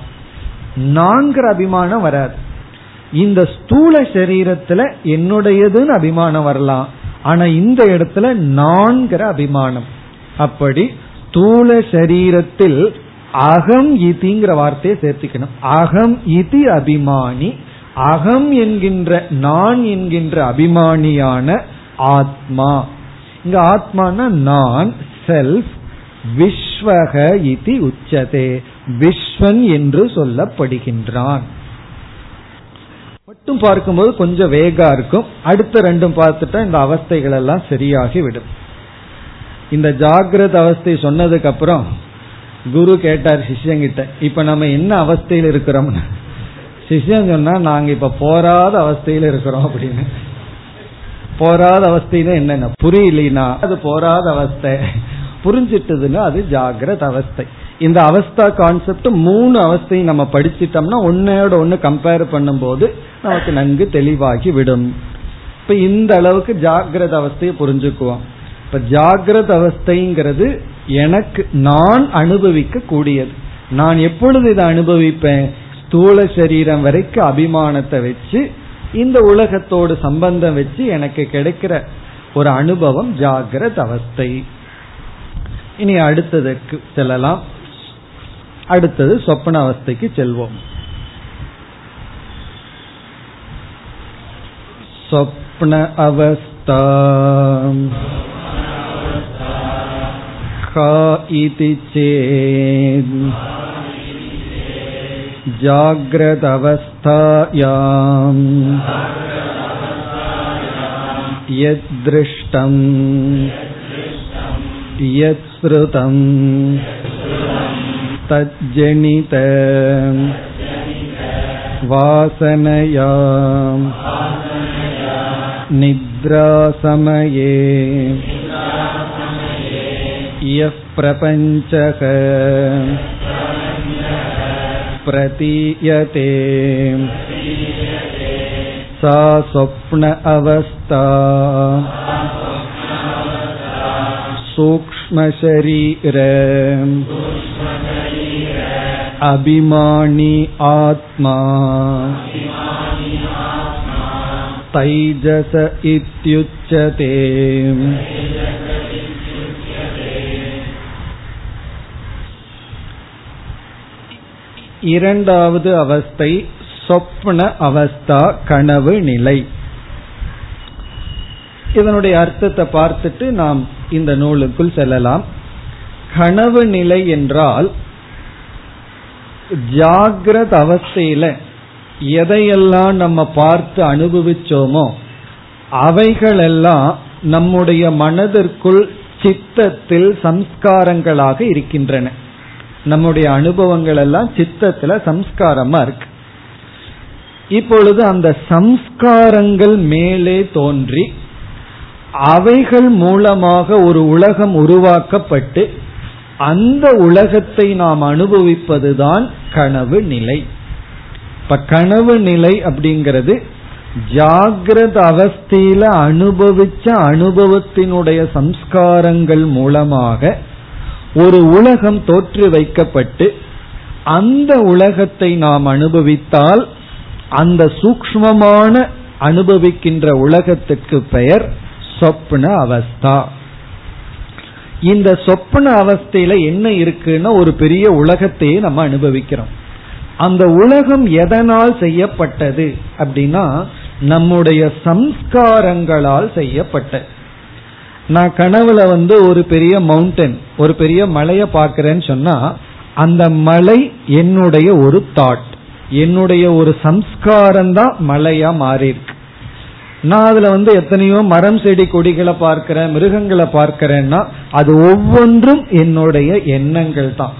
நான்கிற அபிமானம் வராது. இந்த ஸ்தூல சரீரத்துல என்னுடையதுன்னு அபிமானம் வரலாம். ஆனா இந்த இடத்துல நான்கிற அபிமானம். அப்படி ஸ்தூல சரீரத்தில் அகம் இதிங்கிற வார்த்தையை சேர்த்துக்கணும். அகம் இதி அபிமானி. அகம் என்கின்ற நான் என்கின்ற அபிமானியான ஆத்மா. இங்க ஆத்மான நான் செல்ஃப் விஸ்வக இதி உச்சதே. விஸ்வன் என்று சொல்லப்படுகின்றான். மட்டும் பார்க்கும்போது கொஞ்சம் வேகா இருக்கும். அடுத்த ரெண்டும் பார்த்துட்டா இந்த அவஸ்தைகள் எல்லாம் சரியாகி விடும். இந்த ஜாகிரத அவஸ்தை சொன்னதுக்கு அப்புறம் குரு கேட்டார் சிஷ்யங்கிட்ட இப்ப நம்ம என்ன அவஸ்தையில் இருக்கிறோம்னு? சிஷ்யன் சொன்னா நாங்க இப்ப போராத அவஸ்தையில இருக்கிறோம் அப்படின்னு. போராத அவஸ்தைன்னா என்னென்ன? புரியலனா? அது போராத அவஸ்தை. புரிஞ்சிட்டதுன்னா அது ஜாகிரத அவஸ்தை. இந்த அவஸ்தா கான்செப்ட் மூணு அவஸ்தையும் நம்ம படிச்சிட்டோம்னா ஒன்னோட ஒன்னு கம்பேர் பண்ணும்போது நமக்கு நன்கு தெளிவாகி விடும். இப்ப இந்த அளவுக்கு ஜாகிரத அவஸ்தையை புரிஞ்சுக்குவோம். இப்ப ஜாகிரத அவஸ்தைங்கிறது எனக்கு நான் அனுபவிக்க கூடியது நான் எப்பொழுது இதை அனுபவிப்பேன்? ஸ்தூல சரீரம் வரைக்கும் அபிமானத்தை வச்சு இந்த உலகத்தோடு சம்பந்தம் வச்சு எனக்கு கிடைக்கிற ஒரு அனுபவம் ஜாகிரத அவஸ்தை இனி அடுத்ததுக்கு செல்லலாம் அடுத்தது சொப்பன அவஸ்தைக்கு செல்வோம் स्वप्न अवस्था का इति चेत् जाग्रदवस्थायाम् यद्दृष्टम् यत्श्रुतम् तज्जनित वासनया निद्रासमये यः प्रपञ्चः प्रतीयते सा स्वप्न अवस्था सूक्ष्मशरीर अभिमानी आत्मा तैजस इत्युच्यते இரண்டாவது அவஸ்தை சொப்ன அவஸ்தா கனவு நிலை. இதனுடைய அர்த்தத்தை பார்த்துட்டு நாம் இந்த நூலுக்குள் செல்லலாம். கனவு நிலை என்றால் ஜாகிரத அவஸ்தையில எதையெல்லாம் நம்ம பார்த்து அனுபவிச்சோமோ அவைகளெல்லாம் நம்முடைய மனதிற்குள் சித்தத்தில் சம்ஸ்காரங்களாக இருக்கின்றன. நம்முடைய அனுபவங்கள் எல்லாம் சித்தத்துல சம்ஸ்காரமா இருக்கு. இப்பொழுது அந்த சம்ஸ்காரங்கள் மேலே தோன்றி அவைகள் மூலமாக ஒரு உலகம் உருவாக்கப்பட்டு அந்த உலகத்தை நாம் அனுபவிப்பதுதான் கனவு நிலை. இப்ப கனவு நிலை அப்படிங்கிறது ஜாகிரத அவஸ்தியில அனுபவிச்ச அனுபவத்தினுடைய சம்ஸ்காரங்கள் மூலமாக ஒரு உலகம் தோற்று வைக்கப்பட்டு அந்த உலகத்தை நாம் அனுபவித்தால் அந்த சூக்மமான அனுபவிக்கின்ற உலகத்துக்கு பெயர் சொப்ன அவஸ்தா. இந்த சொப்பன அவஸ்தையில என்ன இருக்குன்னா ஒரு பெரிய உலகத்தையே நம்ம அனுபவிக்கிறோம். அந்த உலகம் எதனால் செய்யப்பட்டது அப்படின்னா நம்முடைய சம்ஸ்காரங்களால் செய்யப்பட்டது. நான் கனவுல வந்து ஒரு பெரிய மவுண்டன் ஒரு பெரிய மலைய பாக்கிறேன்னு சொன்னா அந்த மலை என்னுடைய ஒரு தாட் என்னுடைய ஒரு சம்ஸ்காரம் தான் மலையா மாறியிருக்கு. நான் அதுல வந்து எத்தனையோ மரம் செடி கொடிகளை பார்க்கிறேன் மிருகங்களை பார்க்கிறேன்னா அது ஒவ்வொன்றும் என்னுடைய எண்ணங்கள் தான்.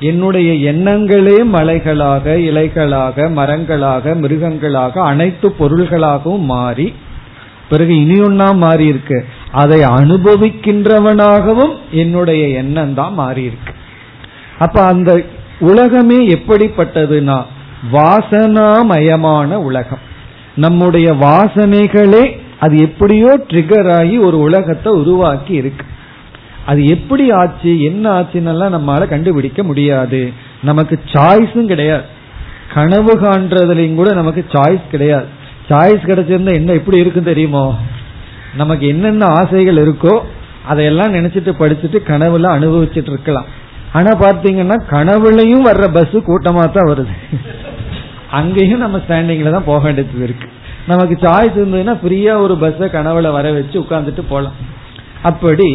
என்னுடைய எண்ணங்களே மலைகளாக இலைகளாக மரங்களாக மிருகங்களாக அனைத்து பொருள்களாகவும் மாறி பிறகு இனி ஒன்னா மாறி இருக்கு அதை அனுபவிக்கின்றவனாகவும் என்னுடைய எண்ணம் தான் மாறி இருக்கு அப்ப அந்த உலகமே எப்படிப்பட்டதுன்னா வாசனாமயமான உலகம். நம்முடைய வாசனைகளே அது எப்படியோ ட்ரிகர் ஆகி ஒரு உலகத்தை உருவாக்கி இருக்கு. அது எப்படி ஆச்சு என்ன ஆச்சுன்னெல்லாம் நம்மளால கண்டுபிடிக்க முடியாது. நமக்கு சாய்ஸும் கிடையாது. கனவு காண்றதுலையும் கூட நமக்கு சாய்ஸ் கிடையாது. சாய்ஸ் கிடைச்சிருந்தா என்ன எப்படி இருக்கும் தெரியுமோ? நமக்கு என்னென்ன ஆசைகள் இருக்கோ அதையெல்லாம் நினைச்சிட்டு படிச்சுட்டு கனவுல அனுபவிச்சுட்டு இருக்கலாம். ஆனா பாத்தீங்கன்னா கனவுலையும் வர்ற பஸ் கூட்டமா தான் வருது. அங்கேயும் நம்ம ஸ்டாண்டிங்ல தான் போக வேண்டியது இருக்கு. நமக்கு சாய்ஸ் இருந்ததுன்னா ஃப்ரீயா ஒரு பஸ்ஸை கனவுல வர வச்சு உட்காந்துட்டு போலாம். அப்படி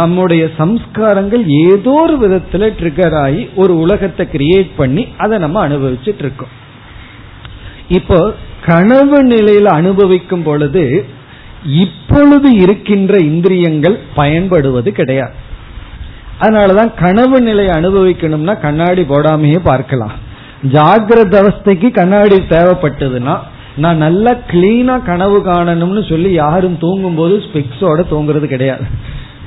நம்முடைய சம்ஸ்காரங்கள் ஏதோ ஒரு விதத்துல ட்ரிகர் ஆகி ஒரு உலகத்தை கிரியேட் பண்ணி அதை நம்ம அனுபவிச்சுட்டு இருக்கோம். இப்போ கனவு நிலையில அனுபவிக்கும் பொழுது இப்பொழுது இருக்கின்ற இந்திரியங்கள் பயன்படுவது கிடையாது. அதனாலதான் கனவு நிலையை அனுபவிக்கணும்னா கண்ணாடி போடாமையே பார்க்கலாம். ஜாகிரத அவஸ்தைக்கு கண்ணாடி தேவைப்பட்டதுன்னா நான் நல்லா கிளீனா கனவு காணணும்னு சொல்லி யாரும் தூங்கும் போது ஸ்பெக்ஸோட தூங்குறது கிடையாது.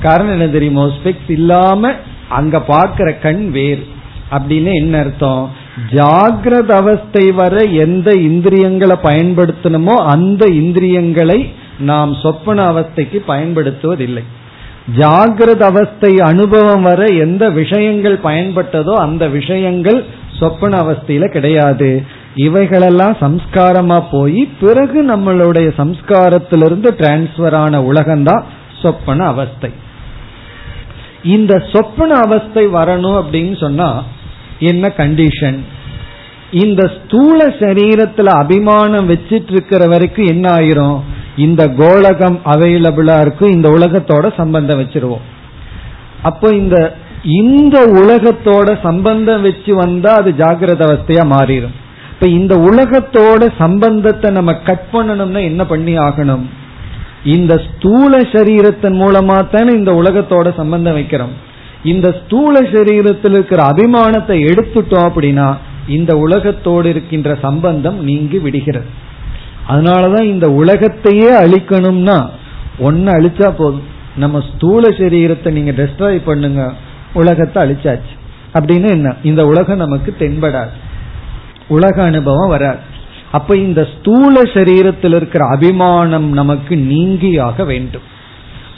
காரணம் என்ன தெரியுமோ? ஸ்பெக்ஸ் இல்லாம அங்க பாக்குற கண் வேறு. அப்படின்னு என்ன அர்த்தம்? ஜாகிரத அவஸ்தை வர எந்த இந்திரியங்களை பயன்படுத்தணுமோ அந்த இந்திரியங்களை நாம் சொப்பன அவஸ்தைக்கு பயன்படுத்துவதில்லை. ஜாகிரத அவஸ்தை அனுபவம் வர எந்த விஷயங்கள் பயன்பட்டதோ அந்த விஷயங்கள் சொப்பன அவஸ்தையில கிடையாது. இவைகளெல்லாம் சம்ஸ்காரமா போய் பிறகு நம்மளுடைய சம்ஸ்காரத்திலிருந்து டிரான்ஸ்பர் ஆன உலகம்தான் சொப்பன அவஸ்தை. இந்த சொப்பன அவஸ்தை வரணும் அப்படின்னு சொன்னா என்ன கண்டிஷன் இந்த ஸ்தூல சரீரத்துல அபிமானம் வச்சிட்டு இருக்கிற வரைக்கும் என்ன ஆயிரும்? இந்த கோலகம் அவைலபிளா இருக்கும் இந்த உலகத்தோட சம்பந்தம் வச்சிருவோம். அப்போ இந்த இந்த உலகத்தோட சம்பந்தம் வச்சு வந்தா அது ஜாகிரத அவஸ்தையா மாறிடும் இப்ப இந்த உலகத்தோட சம்பந்தத்தை நம்ம கட் பண்ணணும்னா என்ன பண்ணி ஆகணும்? இந்த ஸ்தூல சரீரத்தின் மூலமா தானே இந்த உலகத்தோட சம்பந்தம் வைக்கிறோம். இந்த ஸ்தூல சரீரத்தில் இருக்கிற அபிமானத்தை எடுத்துட்டோம் அப்படின்னா இந்த உலகத்தோடு இருக்கின்ற சம்பந்தம் நீங்கி விடுகிறது. அதனாலதான் இந்த உலகத்தையே அழிக்கணும்னா ஒன்னு அழிச்சா போதும். நம்ம ஸ்தூல சரீரத்தை நீங்க டெஸ்ட்ராய் பண்ணுங்க உலகத்தை அழிச்சாச்சு. அப்படின்னு என்ன? இந்த உலகம் நமக்கு தென்படாது. உலக அனுபவம் வராது. அப்ப இந்த ஸ்தூல சரீரத்தில் இருக்கிற அபிமானம் நமக்கு நீங்கியாக வேண்டும்.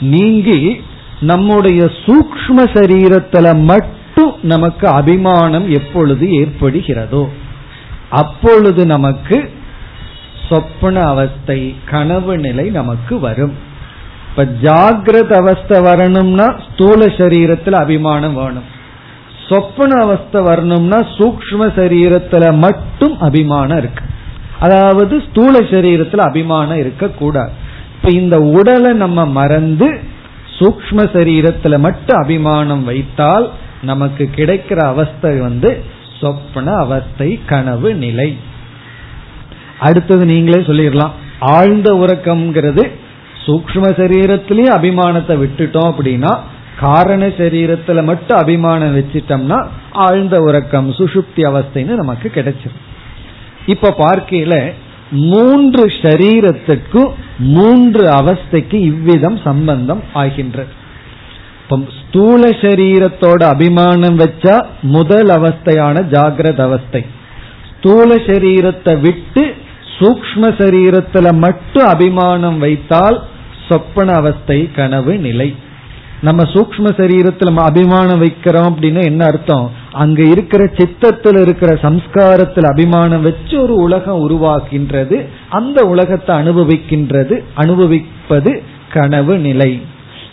நீங்கி நம்முடைய சூக்ம சரீரத்துல மட்டும் நமக்கு அபிமானம் எப்பொழுது ஏற்படுகிறதோ அப்பொழுது நமக்கு சொப்பன அவஸ்தை கனவு நிலை நமக்கு வரும். இப்ப ஜாகிரத அவஸ்தை வரணும்னா ஸ்தூல சரீரத்தில் அபிமானம் வேணும். சொப்பன அவஸ்தை வரணும்னா சூக்ம சரீரத்துல மட்டும் அபிமானம் இருக்கு. அதாவது ஸ்தூல சரீரத்துல அபிமானம் இருக்கக்கூடாது. இப்ப இந்த உடலை நம்ம மறந்து சூக்ம சரீரத்துல மட்டும் அபிமானம் வைத்தால் நமக்கு கிடைக்கிற அவஸ்தை வந்து சொப்பன அவஸ்தை கனவு நிலை. அடுத்தது நீங்களே சொல்லிடலாம். ஆழ்ந்த உறக்கம்ங்கிறது சூக்ம சரீரத்திலேயே அபிமானத்தை விட்டுட்டோம் அப்படின்னா காரண சரீரத்துல மட்டும் அபிமானம் வச்சிட்டோம்னா ஆழ்ந்த உறக்கம் சுசுப்தி அவஸ்தைன்னு நமக்கு கிடைச்சிடும் இப்ப பார்க்கையில மூன்று சரீரத்துக்கும் மூன்று அவஸ்தைக்கு இவ்விதம் சம்பந்தம் ஆகின்றது. இப்போ ஸ்தூல சரீரத்தோட அபிமானம் வச்சா முதல் அவஸ்தையான ஜாகிரத அவஸ்தை. ஸ்தூல சரீரத்தை விட்டு சூக்ம சரீரத்துல மட்டும் அபிமானம் வைத்தால் சொப்பன அவஸ்தை கனவு நிலை. நம்ம சூக்ம சரீரத்துல அபிமானம் வைக்கிறோம் அப்படின்னு என்ன அர்த்தம்? அங்க இருக்கிற சித்தத்தில் இருக்கிற சம்ஸ்காரத்தில் அபிமானம் வச்சு ஒரு உலகம் உருவாக்கின்றது. அந்த உலகத்தை அனுபவிக்கின்றது. அனுபவிப்பது கனவு நிலை.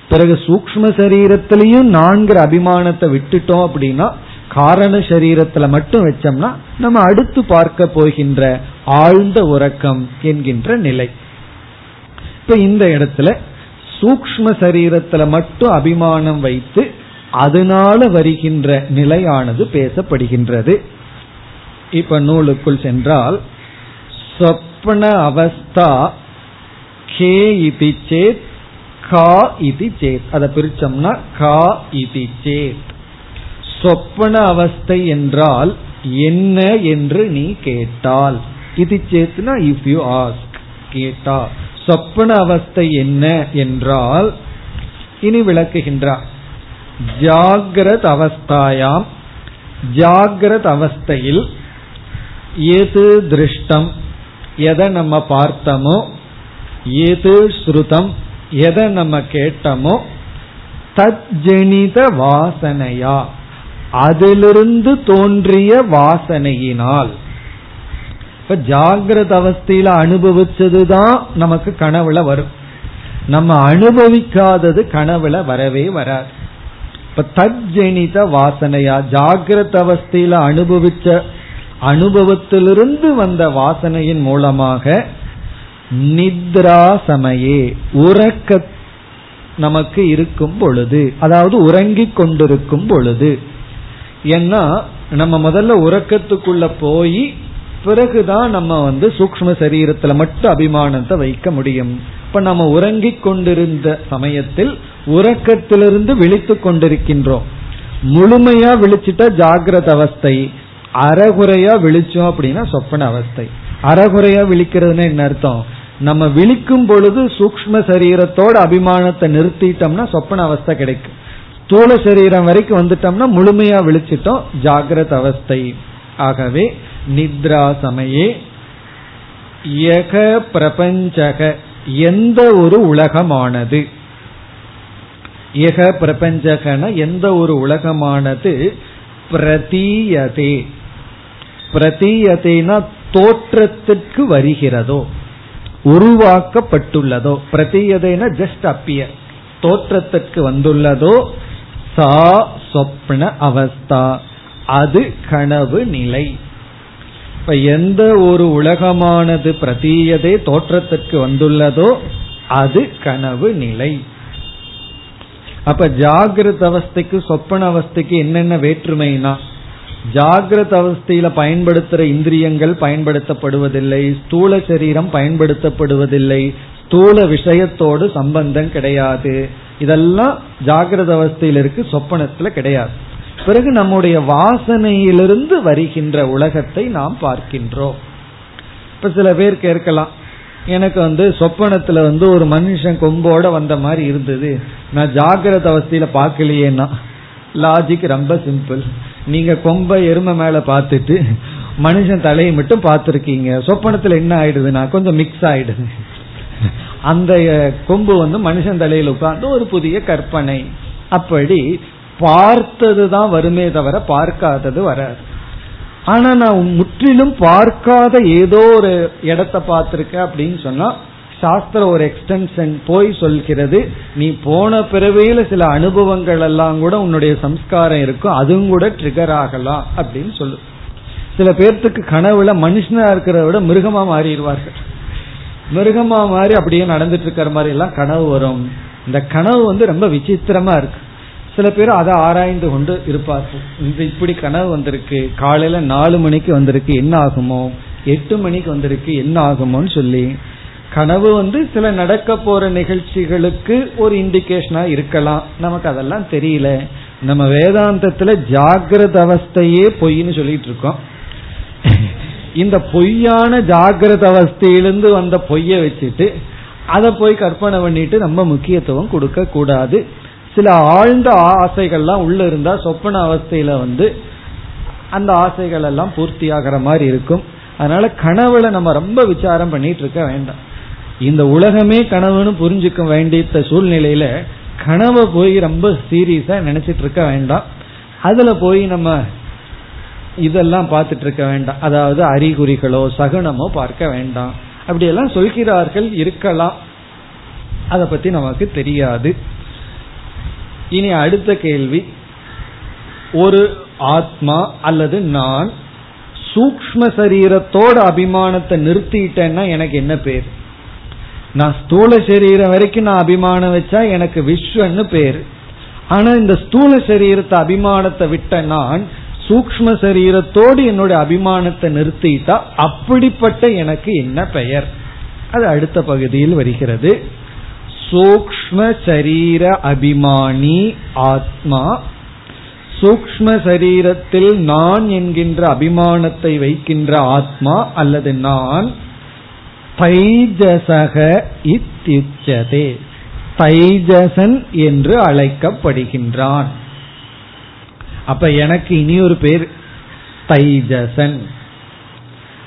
பிறகு சூக்ம சரீரத்திலையும் நான்கிற அபிமானத்தை விட்டுட்டோம் அப்படின்னா காரண சரீரத்துல மட்டும் வச்சோம்னா நம்ம அடுத்து பார்க்க போகின்ற ஆழ்ந்த உறக்கம் என்கின்ற நிலை. இப்ப இந்த இடத்துல சூக்ம சரீரத்துல மட்டும் அபிமானம் வைத்து அதனால வருகின்ற நிலையானது பேசப்படுகின்றது. இப்ப நூலுக்குள் சென்றால் சொப்ன அவஸ்தா கே இதி சேத் கா இதி சேத். அதை பிரிச்சோம்னா கா இதி சேத். சொப்பன அவஸ்தை என்றால் என்ன என்று நீ கேட்டால். இது சேத்துனா இஃப் யூ ஆஸ்க் கேட்டா. சொப்பன அவஸ்தை என்ன என்றால் இனி விளக்குகின்றார் ஜாகிரத் அவஸ்தாயாம். ஜாகிரத் அவஸ்தையில் எது திருஷ்டம் எதை நம்ம பார்த்தோமோ எது ஸ்ருதம் எதை நம்ம கேட்டோமோ தஜ்ஜனித வாசனையா. அதிலிருந்து தோன்றிய வாசனையினால். இப்ப ஜாகிரத அவஸ்தையில அனுபவிச்சதுதான் நமக்கு கனவுல வரும். நம்ம அனுபவிக்காதது கனவுல வரவே வராது. இப்ப தஜ்ஜனித வாசனையா ஜாகிரத அவஸ்தையில அனுபவிச்ச அனுபவத்திலிருந்து வந்த வாசனையின் மூலமாக நித்ரா சமயே உறக்க நமக்கு இருக்கும் பொழுது அதாவது உறங்கிக் கொண்டிருக்கும் பொழுது ஏன்னா நம்ம முதல்ல உறக்கத்துக்குள்ள போய் பிறகுதான் நம்ம வந்து சூக்ம சரீரத்துல மட்டும் அபிமானத்தை வைக்க முடியும். இப்ப நம்ம உறங்கிக் கொண்டிருந்த சமயத்தில் உறக்கத்திலிருந்து விழித்து கொண்டிருக்கின்றோம். முழுமையா விழிச்சிட்டா ஜாகிரத அவஸ்தை. அறகுறையா விழிச்சோம் அப்படின்னா சொப்பன அவஸ்தை. அறகுறையா விழிக்கிறதுனா என்ன அர்த்தம்? நம்ம விழிக்கும் பொழுது சூக்ம சரீரத்தோட அபிமானத்தை நிறுத்திட்டோம்னா சொப்பன அவஸ்தை கிடைக்கும். ஸ்தூல சரீரம் வரைக்கும் வந்துட்டோம்னா முழுமையா விழிச்சிட்டோம். ஜாகிரத அவஸ்தை. ஆகவே நித்ரா சமயே யக பிரபஞ்சக. எந்த ஒரு உலகமானது? யக பிரபஞ்சகன எந்த ஒரு உலகமானது? பிரதீயதே. பிரதீயதேனா தோற்றத்திற்கு வருகிறதோ உருவாக்கப்பட்டுள்ளதோ பிரதீயதேன ஜஸ்ட் அப்பியர் தோற்றத்திற்கு வந்துள்ளதோ சா சொப்ன அவஸ்தா. அது கனவு நிலை. இப்ப எந்த ஒரு உலகமானது பிரதீயதே தோற்றத்திற்கு வந்துள்ளதோ அது கனவு நிலை. அப்ப ஜாகிரத அவஸ்தைக்கு சொப்பன அவஸ்தைக்கு என்னென்ன வேற்றுமைனா ஜாகிரத அவஸ்தையில பயன்படுத்துற இந்திரியங்கள் பயன்படுத்தப்படுவதில்லை ஸ்தூல சரீரம் பயன்படுத்தப்படுவதில்லை ஸ்தூல விஷயத்தோடு சம்பந்தம் கிடையாது. இதெல்லாம் ஜாகிரத அவஸ்தையில் இருக்கு சொப்பனத்துல கிடையாது. பிறகு நம்முடைய வாசனையிலிருந்து வருகின்ற உலகத்தை நாம் பார்க்கின்றோம். இப்ப சில பேர் கேட்கலாம் எனக்கு வந்து சொப்பனத்துல வந்து ஒரு மனுஷன் கொம்போட வந்த மாதிரி இருந்தது. நான் ஜாகிரத அவஸ்தையில பார்க்கலையேன்னா லாஜிக் ரொம்ப சிம்பிள் நீங்க கொம்ப எருமை மேல பார்த்துட்டு மனுஷன் தலையை மட்டும் பார்த்துருக்கீங்க. சொப்பனத்துல என்ன ஆயிடுதுன்னா கொஞ்சம் மிக்ஸ் ஆயிடுது. அந்த கொம்பு வந்து மனுஷன் தலையில் உட்கார்ந்து ஒரு புதிய கற்பனை. அப்படி பார்த்தது தான் வருமே தவிர பார்க்காதது வராது. ஆனா நான் முற்றிலும் பார்க்காத ஏதோ ஒரு இடத்த பார்த்துருக்கேன் அப்படின்னு சொன்னா சாஸ்திரம் ஒரு எக்ஸ்டென்ஷன் போய் சொல்கிறது நீ போன பிறவையில சில அனுபவங்கள் எல்லாம் கூட உன்னுடைய சம்ஸ்காரம் இருக்கும் அதுவும் கூட ட்ரிகர் ஆகலாம் அப்படின்னு சொல்லு. சில பேர்த்துக்கு கனவுல மனுஷனா இருக்கிறத விட மிருகமா மாறிடுவார்கள். மிருகமா மாதிரி அப்படியே நடந்துட்டு இருக்கிற மாதிரி எல்லாம் கனவு வரும். இந்த கனவு வந்து ரொம்ப விசித்திரமா இருக்கு. சில பேர் அதை ஆராய்ந்து கொண்டு இருப்பார்கள். இந்த இப்படி கனவு வந்திருக்கு. காலையில நாலு மணிக்கு வந்திருக்கு என்ன ஆகுமோ? எட்டு மணிக்கு வந்திருக்கு என்ன ஆகுமோன்னு சொல்லி. கனவு வந்து சில நடக்க போற நிகழ்ச்சிகளுக்கு ஒரு இண்டிகேஷனா இருக்கலாம். நமக்கு அதெல்லாம் தெரியல. நம்ம வேதாந்தத்துல ஜாகிரத அவஸ்தையே பொய்ன்னு சொல்லிட்டு இருக்கோம். இந்த பொய்யான ஜாகிரத அவஸ்தையிலிருந்து வந்த பொய்ய வச்சுட்டு அதை போய் கற்பனை பண்ணிட்டு நம்ம முக்கியத்துவம் கொடுக்க கூடாது. சில ஆழ்ந்த ஆசைகள்லாம் உள்ள இருந்தா சொப்பன அவஸ்தையில வந்து அந்த ஆசைகள் எல்லாம் பூர்த்தி ஆகிற மாதிரி இருக்கும். அதனால கனவுல நம்ம ரொம்ப விசாரம் பண்ணிட்டு இருக்க வேண்டாம். இந்த உலகமே கனவுன்னு புரிஞ்சுக்க வேண்டிய சூழ்நிலையில கனவை போய் ரொம்ப சீரியஸா நினைச்சிட்டு இருக்க வேண்டாம். அதுல போய் நம்ம இதெல்லாம் பார்த்துட்டு இருக்க வேண்டாம். அதாவது அறிகுறிகளோ சகுனமோ பார்க்க வேண்டாம். அப்படியெல்லாம் சொல்கிறார்கள் இருக்கலாம். அதை பத்தி நமக்கு தெரியாது. இனி அடுத்த கேள்வி. ஒரு ஆத்மா அல்லது நான் சூக்ம சரீரத்தோட அபிமானத்தை நிறுத்திட்டேன்னா எனக்கு என்ன பேர்? நான் ஸ்தூல சரீரம் வரைக்கும் நான் அபிமானம் வச்சா எனக்கு விஸ்வன்னு பேர். ஆனா இந்த ஸ்தூல சரீரத்தை அபிமானத்தை விட்ட நான் சூக்ம சரீரத்தோடு என்னுடைய அபிமானத்தை நிறுத்திட்டா அப்படிப்பட்ட எனக்கு என்ன பெயர்? அது அடுத்த பகுதியில் வருகிறது. சூக்ம சரீர அபிமானி ஆத்மா. சூக்ம சரீரத்தில் நான் என்கின்ற அபிமானத்தை வைக்கின்ற ஆத்மா அல்லது நான் தைஜசக இத்தியுச்சதே. தைஜசன் என்று அழைக்கப்படுகின்றான். அப்ப எனக்கு இனி ஒரு பேர் தைஜசன்.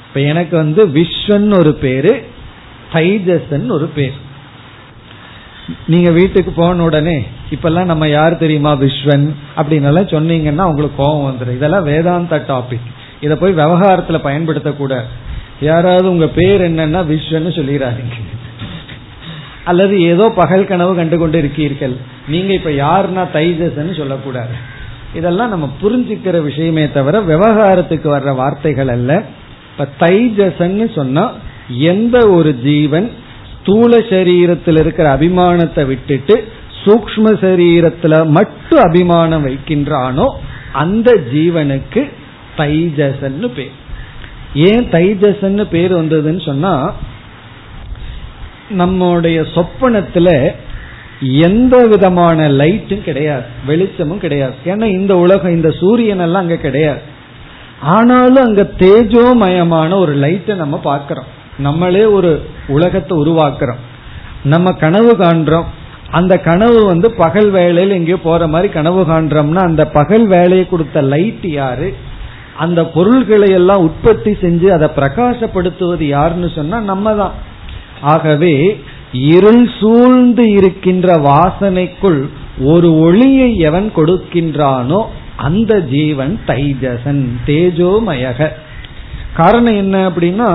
இப்ப எனக்கு வந்து விஸ்வன் ஒரு பேரு தைஜசன் ஒரு பேர். நீங்க வீட்டுக்கு போன உடனே இப்பெல்லாம் நம்ம யார் தெரியுமா விஸ்வன் அப்படின்னு சொன்னீங்கன்னா உங்களுக்கு கோபம் வந்துடும் இதெல்லாம் வேதாந்த டாபிக் இதை போய் விவகாரத்துல பயன்படுத்தக்கூடாது. யாராவது உங்க பேர் என்னன்னா விஸ்வன்னு சொல்லிடுறாங்க அல்லது ஏதோ பகல் கனவு கண்டு கொண்டு இருக்கீர்கள். நீங்க இப்ப யாருன்னா தைஜஸ்ன்னு சொல்லக்கூடாது. இதெல்லாம் நம்ம புரிஞ்சுக்கிற விஷயமே தவிர விவகாரத்துக்கு வர்ற வார்த்தைகள் அல்ல. இப்ப தைஜசன்னு சொன்னா எந்த ஒரு ஜீவன் ஸ்தூல சரீரத்தில் இருக்கிற அபிமானத்தை விட்டுட்டு சூக்ம சரீரத்துல மட்டும் அபிமானம் வைக்கின்றானோ அந்த ஜீவனுக்கு தைஜசன்னு பேர். ஏன் தைஜசன்னு பேர் வந்ததுன்னு சொன்னா நம்முடைய சொப்பனத்துல எந்த விதமான லைட்டும் கிடையாது வெளிச்சமும் கிடையாது. ஏன்னா இந்த உலகம் இந்த சூரியன் எல்லாம் அங்க கிடையாது. ஆனாலும் அங்க தேஜோமயமான ஒரு லைட்டை நம்ம பார்க்கிறோம். நம்மளே ஒரு உலகத்தை உருவாக்குறோம். நம்ம கனவு காண்றோம். அந்த கனவு வந்து பகல் வேலையில் எங்கேயோ போற மாதிரி கனவு காண்றோம்னா அந்த பகல் வேலையை கொடுத்த லைட் யாரு? அந்த பொருள்களை எல்லாம் உற்பத்தி செஞ்சு அதை பிரகாசப்படுத்துவது யாருன்னு சொன்னா நம்ம தான் ஆகவே இருள் சூழ்ந்து இருக்கின்ற வாசனைக்குள் ஒரு ஒளியை எவன் கொடுக்கின்றானோ அந்த ஜீவன் தைஜசன் தேஜோமயக. காரணம் என்ன அப்படின்னா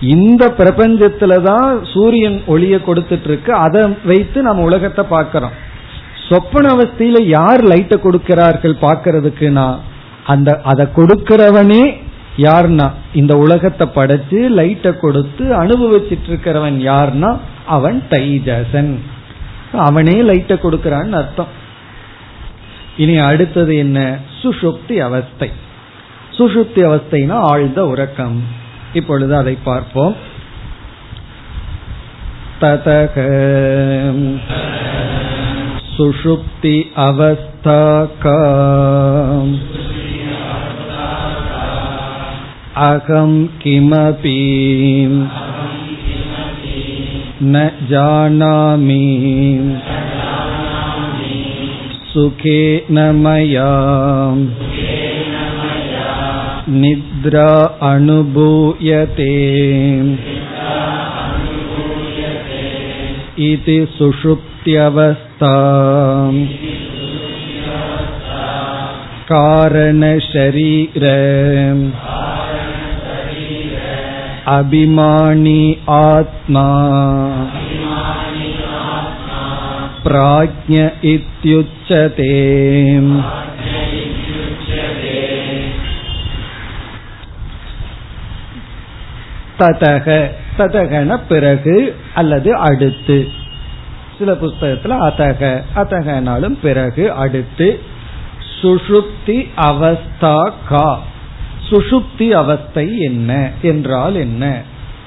இந்த பிரபஞ்சத்துல தான் சூரியன் ஒளிய கொடுத்துட்டு இருக்கு அதை வைத்து நம்ம உலகத்தை பார்க்கிறோம். சொப்பன அவஸ்தையில யார் லைட்டை கொடுக்கிறார்கள் பார்க்கறதுக்குனா அந்த அதை கொடுக்கிறவனே யார்னா இந்த உலகத்தை படைச்சு லைட்டை கொடுத்து அனுபவிச்சிட்டு இருக்கிறவன் யார்னா அவன் தைஜசன் அவனே லைட்டை கொடுக்கிறான்னு அர்த்தம் இனி அடுத்தது என்ன சுஷுப்தி அவஸ்தை சுஷுப்தி அவஸ்தைனா ஆழ்ந்த உறக்கம் இப்பொழுது அதை பார்ப்போம் ततः सुषुप्ति अवस्था का अहं किमपि न जानामि सुखे न मया निद्रा अनुभूयते इति सुषुप्त्यवस्था कारणशरीर अभिमानी आत्मा प्राज्ञ इत्युच्यते ததக ததகன பிறகு அல்லது அடுத்து சில புஸ்தகத்துல அதக அதகனாலும் பிறகு அடுத்து சுஷுப்தி அவஸ்தா கா சுஷுப்தி அவஸ்தை என்ன? என்றால் என்ன?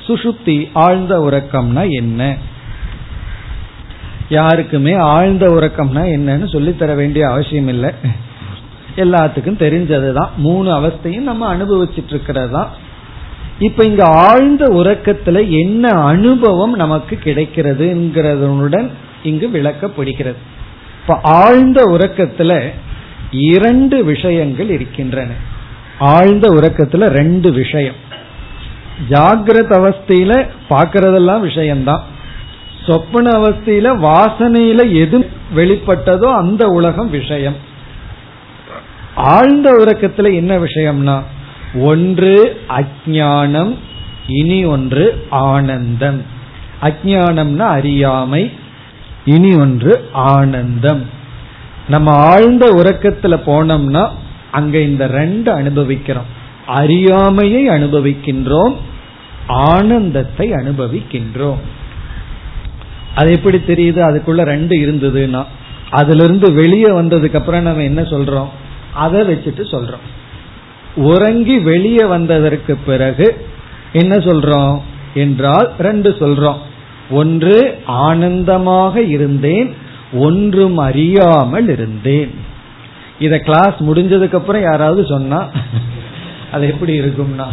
சுஷுப்தி ஆழ்ந்த உறக்கம்னா என்ன? யாருக்குமே ஆழ்ந்த உறக்கம்னா என்னன்னு சொல்லித்தர வேண்டிய அவசியம் இல்லை. எல்லாத்துக்கும் தெரிஞ்சதுதான். மூணு அவஸ்தையும் நம்ம அனுபவிச்சுட்டு இருக்கிறது தான் இப்ப இங்க ஆழ்ந்த உறக்கத்துல என்ன அனுபவம் நமக்கு கிடைக்கிறதுங்கிறதுடன் இங்கு விளக்கப்படுகிறது. இப்ப ஆழ்ந்த உறக்கத்துல இரண்டு விஷயங்கள் இருக்கின்றன. ஆழ்ந்த உறக்கத்துல ரெண்டு விஷயம். ஜாகிரத அவஸ்தையில பாக்கிறதெல்லாம் விஷயம்தான். சொப்பன அவஸ்தையில வாசனையில எது வெளிப்பட்டதோ அந்த உலகம் விஷயம். ஆழ்ந்த உறக்கத்துல என்ன விஷயம்னா ஒன்று அஜானம் இனி ஒன்று ஆனந்தம். அஜானம்னா அறியாமை இனி ஒன்று ஆனந்தம். நம்ம ஆழ்ந்த உறக்கத்துல போனோம்னா அங்க இந்த ரெண்டு அனுபவிக்கிறோம். அறியாமையை அனுபவிக்கின்றோம் ஆனந்தத்தை அனுபவிக்கின்றோம். அது எப்படி தெரியுது? அதுக்குள்ள ரெண்டு இருந்ததுன்னா அதுல இருந்து வெளியே வந்ததுக்கு அப்புறம் நம்ம என்ன சொல்றோம்? அதை வச்சுட்டு சொல்றோம். உறங்கி வெளியே வந்ததற்கு பிறகு என்ன சொல்றோம்? என்றால் ரெண்டு சொல்றோம். ஒன்று ஆனந்தமாக இருந்தேன் ஒன்றும் அறியாமல் இருந்தேன். இத கிளாஸ் முடிஞ்சதுக்கு அப்புறம் யாராவது சொன்னா அது எப்படி இருக்கும்னா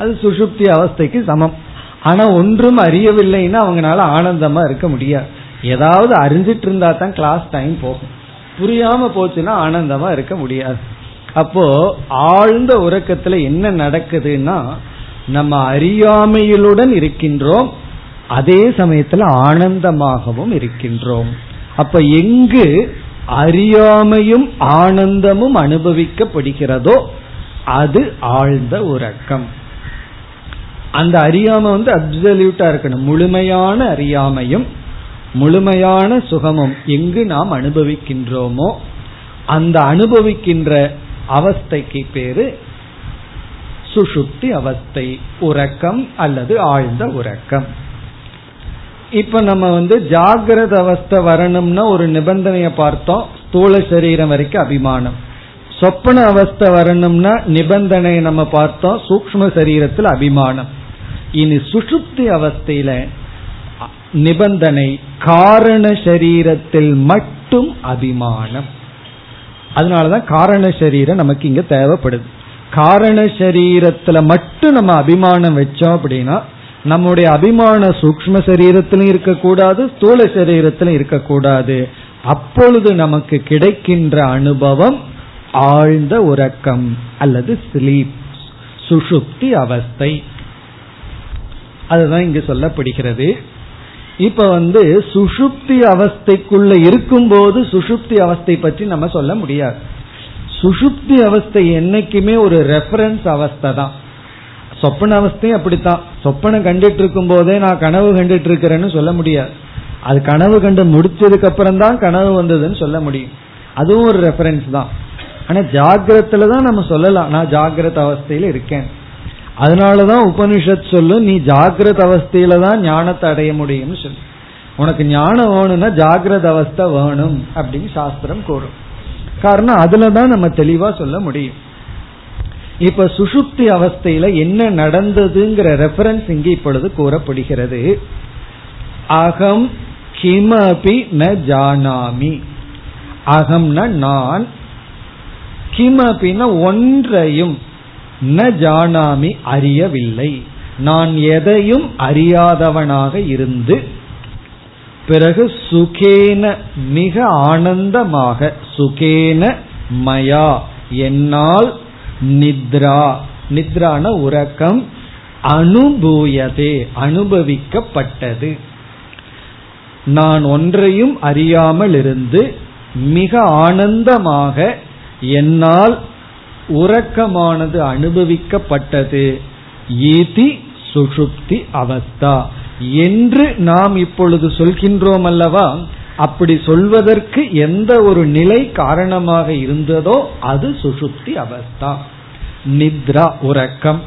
அது சுசுப்தி அவஸ்தைக்கு சமம். ஆனா ஒன்றும் அறியவில்லைன்னா அவங்களால ஆனந்தமா இருக்க முடியாது. ஏதாவது அறிஞ்சிட்டு இருந்தா தான் கிளாஸ் டைம் போகும். புரியாம போச்சுன்னா ஆனந்தமா இருக்க முடியாது. அப்போ ஆழ்ந்த உறக்கத்துல என்ன நடக்குதுன்னா நம்ம அறியாமையிலுடன் இருக்கின்றோம் அதே சமயத்துல ஆனந்தமாகவும் இருக்கின்றோம். அப்ப எங்கு அறியாமையும் ஆனந்தமும் அனுபவிக்கப்படுகிறதோ அது ஆழ்ந்த உறக்கம். அந்த அறியாமை வந்து அப்சல்யூட்டா இருக்கணும். முழுமையான அறியாமையும் முழுமையான சுகமும் எங்கு நாம் அனுபவிக்கின்றோமோ அந்த அனுபவிக்கின்ற அவஸ்தைக்கு பேரு சுஷுப்தி அவஸ்தை உறக்கம் அல்லது ஆழ்ந்த உறக்கம். இப்ப நம்ம வந்து ஜாகிரத அவஸ்தை வரணும்னா ஒரு நிபந்தனைய பார்த்தோம். ஸ்தூல சரீரம் வரைக்கும் அபிமானம். சொப்பன அவஸ்தை வரணும்னா நிபந்தனை நம்ம பார்த்தோம். சூக்ம சரீரத்தில் அபிமானம். இனி சுஷுப்தி அவஸ்தையில நிபந்தனை காரண சரீரத்தில் மட்டும் அபிமானம். அதனாலதான் காரண சரீரம் நமக்கு இங்க தேவைப்படுது. காரண சரீரத்துல மட்டும் நம்ம அபிமானம் வச்சோம் அப்படின்னா நம்முடைய அபிமான சூக்ம சரீரத்திலும் இருக்கக்கூடாது ஸ்தூல சரீரத்திலும் இருக்கக்கூடாது. அப்பொழுது நமக்கு கிடைக்கின்ற அனுபவம் ஆழ்ந்த உறக்கம் அல்லது ஸ்லீப் சுஷுப்தி அவஸ்தை. அதுதான் இங்கு சொல்லப்படுகிறது. இப்ப வந்து சுஷுப்தி அவஸ்தைக்குள்ள இருக்கும்போது சுஷுப்தி அவஸ்தை பற்றி நம்ம சொல்ல முடியாது. சுஷுப்தி அவஸ்தை என்னைக்குமே ஒரு ரெஃபரன்ஸ் அவஸ்தை தான் சொப்பன அவஸ்தையும் அப்படித்தான். சொப்பனம் கண்டுட்டு இருக்கும் போதே நான் கனவு கண்டுட்டு இருக்கிறேன்னு சொல்ல முடியாது. அது கனவு கண்டு முடிச்சதுக்கு அப்புறம் தான் கனவு வந்ததுன்னு சொல்ல முடியும். அதுவும் ஒரு ரெஃபரன்ஸ் தான். ஆனா ஜாகிரத்துல தான் நம்ம சொல்லலாம். நான் ஜாகிரத அவஸ்தையில இருக்கேன். அதனாலதான் உபனிஷத் சொல்லும் நீ ஜாகிரத அவஸ்தையில தான் ஞானத்தை அடைய முடியும்னு சொல்லு. உனக்கு ஞானம் வேணும்னா ஜாகிரத அவஸ்தை வேணும் அப்படின்னு சாஸ்திரம் கூறும். காரணம் அதுலதான் நம்ம தெளிவா சொல்ல முடியும். இப்ப சுசுப்தி அவஸ்தையில என்ன நடந்ததுங்கிற ரெஃபரன்ஸ் இங்கு இப்பொழுது கூறப்படுகிறது. அகம் கிமபி ந ஜானாமி. அகம்னா நான் கிமபின ஒன்றையும் ந ஜானாமி அறியவில்லை. நான் எதையும் அறியாதவனாக இருந்து பிறகு சுகேன மிக ஆனந்தமாக சுகேன மயா என்னால் நித்ரா. நித்ரான உறக்கம் அனுபூயதே அனுபவிக்கப்பட்டது. நான் ஒன்றையும் அறியாமல் இருந்து மிக ஆனந்தமாக என்னால் உறக்கமானது அனுபவிக்கப்பட்டது. ஈதி சுஷுப்தி அவஸ்தா. என்று நாம் இப்பொழுது சொல்கின்றோம் அல்லவா அப்படி சொல்வதற்கு எந்த ஒரு நிலை காரணமாக இருந்ததோ அது சுஷுப்தி அவஸ்தா. நித்ரா உறக்கம்.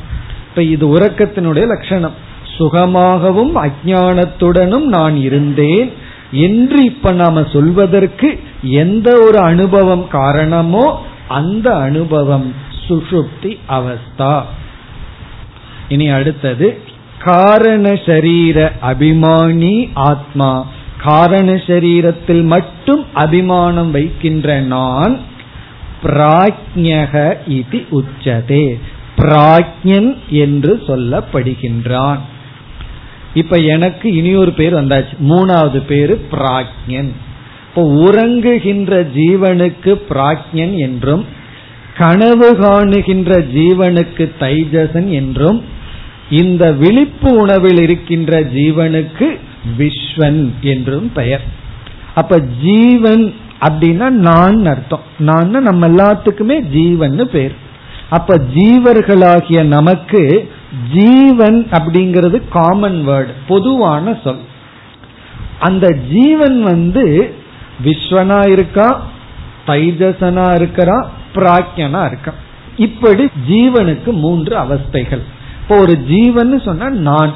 இப்ப இது உறக்கத்தினுடைய லட்சணம். சுகமாகவும் அஜானத்துடனும் நான் இருந்தேன். என்று இப்ப நாம சொல்வதற்கு எந்த ஒரு அனுபவம் காரணமோ அந்த அனுபவம். சுஷுப்தி அவஸ்தா. இனி அடுத்தது காரண சரீர அபிமானி ஆத்மா. காரண சரீரத்தில் மட்டும் அபிமானம் வைக்கின்ற நான் பிராஜ்யக இது உச்சதே. பிராஜ்யன் என்று சொல்லப்படுகின்றான். இப்ப எனக்கு இனியொரு பேர் வந்தாச்சு. மூணாவது பேரு பிராஜ்யன் இப்போ உறங்குகின்ற ஜீவனுக்கு பிராஜ்யன் என்றும் கனவு காணுகின்ற ஜீவனுக்கு தைஜசன் என்றும் இந்த விழிப்பு உணவில் இருக்கின்ற ஜீவனுக்கு விஸ்வன் என்றும் பெயர். அப்ப ஜீவன் அப்படின்னா நான் அர்த்தம். நான் நம்ம எல்லாத்துக்குமே ஜீவன் பேர். அப்ப ஜீவர்களாகிய நமக்கு ஜீவன் அப்படிங்கிறது காமன் வேர்டு பொதுவான சொல். அந்த ஜீவன் வந்து விஸ்வனா இருக்கா தைஜசனா இருக்கிறா பிராக்கியனா இருக்கா. இப்படி ஜீவனுக்கு மூன்று அவஸ்தைகள். இப்போ ஒரு ஜீவன் சொன்னா நான்.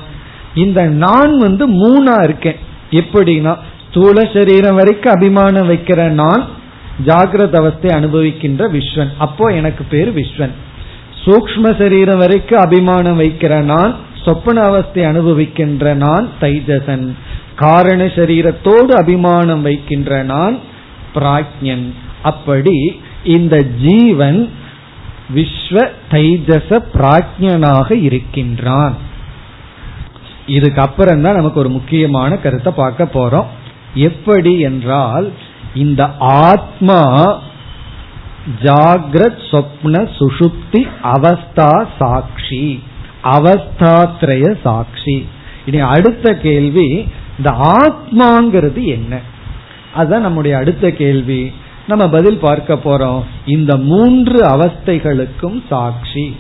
இந்த நான் வந்து மூணா இருக்கேன். எப்படின்னா ஸ்தூல சரீரம் வரைக்கும் அபிமானம் வைக்கிற நான் ஜாகிரத அவஸ்தை அனுபவிக்கின்ற விஸ்வன். அப்போ எனக்கு பேர் விஸ்வன். சூக்ம சரீரம் வரைக்கும் அபிமானம் வைக்கிற நான் சொப்பன அவஸ்தை அனுபவிக்கின்ற நான் தைஜசன். காரண சரீரத்தோடு அபிமானம் வைக்கின்ற நான் பிராஜ்யன். அப்படி இந்த ஜீவன் விஸ்வ தைஜச பிராஜ்யனாக இருக்கின்றான். இதுக்கு அப்புறம் தான் நமக்கு ஒரு முக்கியமான கருத்தை பார்க்க போறோம். எப்படி என்றால் இந்த ஆத்மா ஜாகிரத் சொப்ன சுஷுப்தி அவஸ்தா சாட்சி அவஸ்தாத்ரய சாட்சி. இனி அடுத்த கேள்வி இந்த ஆத்மாங்கிறது என்ன? அதுதான் நம்முடைய அடுத்த கேள்வி. நம்ம பதில் பார்க்க போறோம். இந்த மூன்று அவஸ்தைகளுக்கும் சாட்சி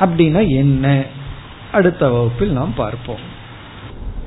அப்படின்னா என்ன? அடுத்த வகுப்பில் நாம் பார்ப்போம்.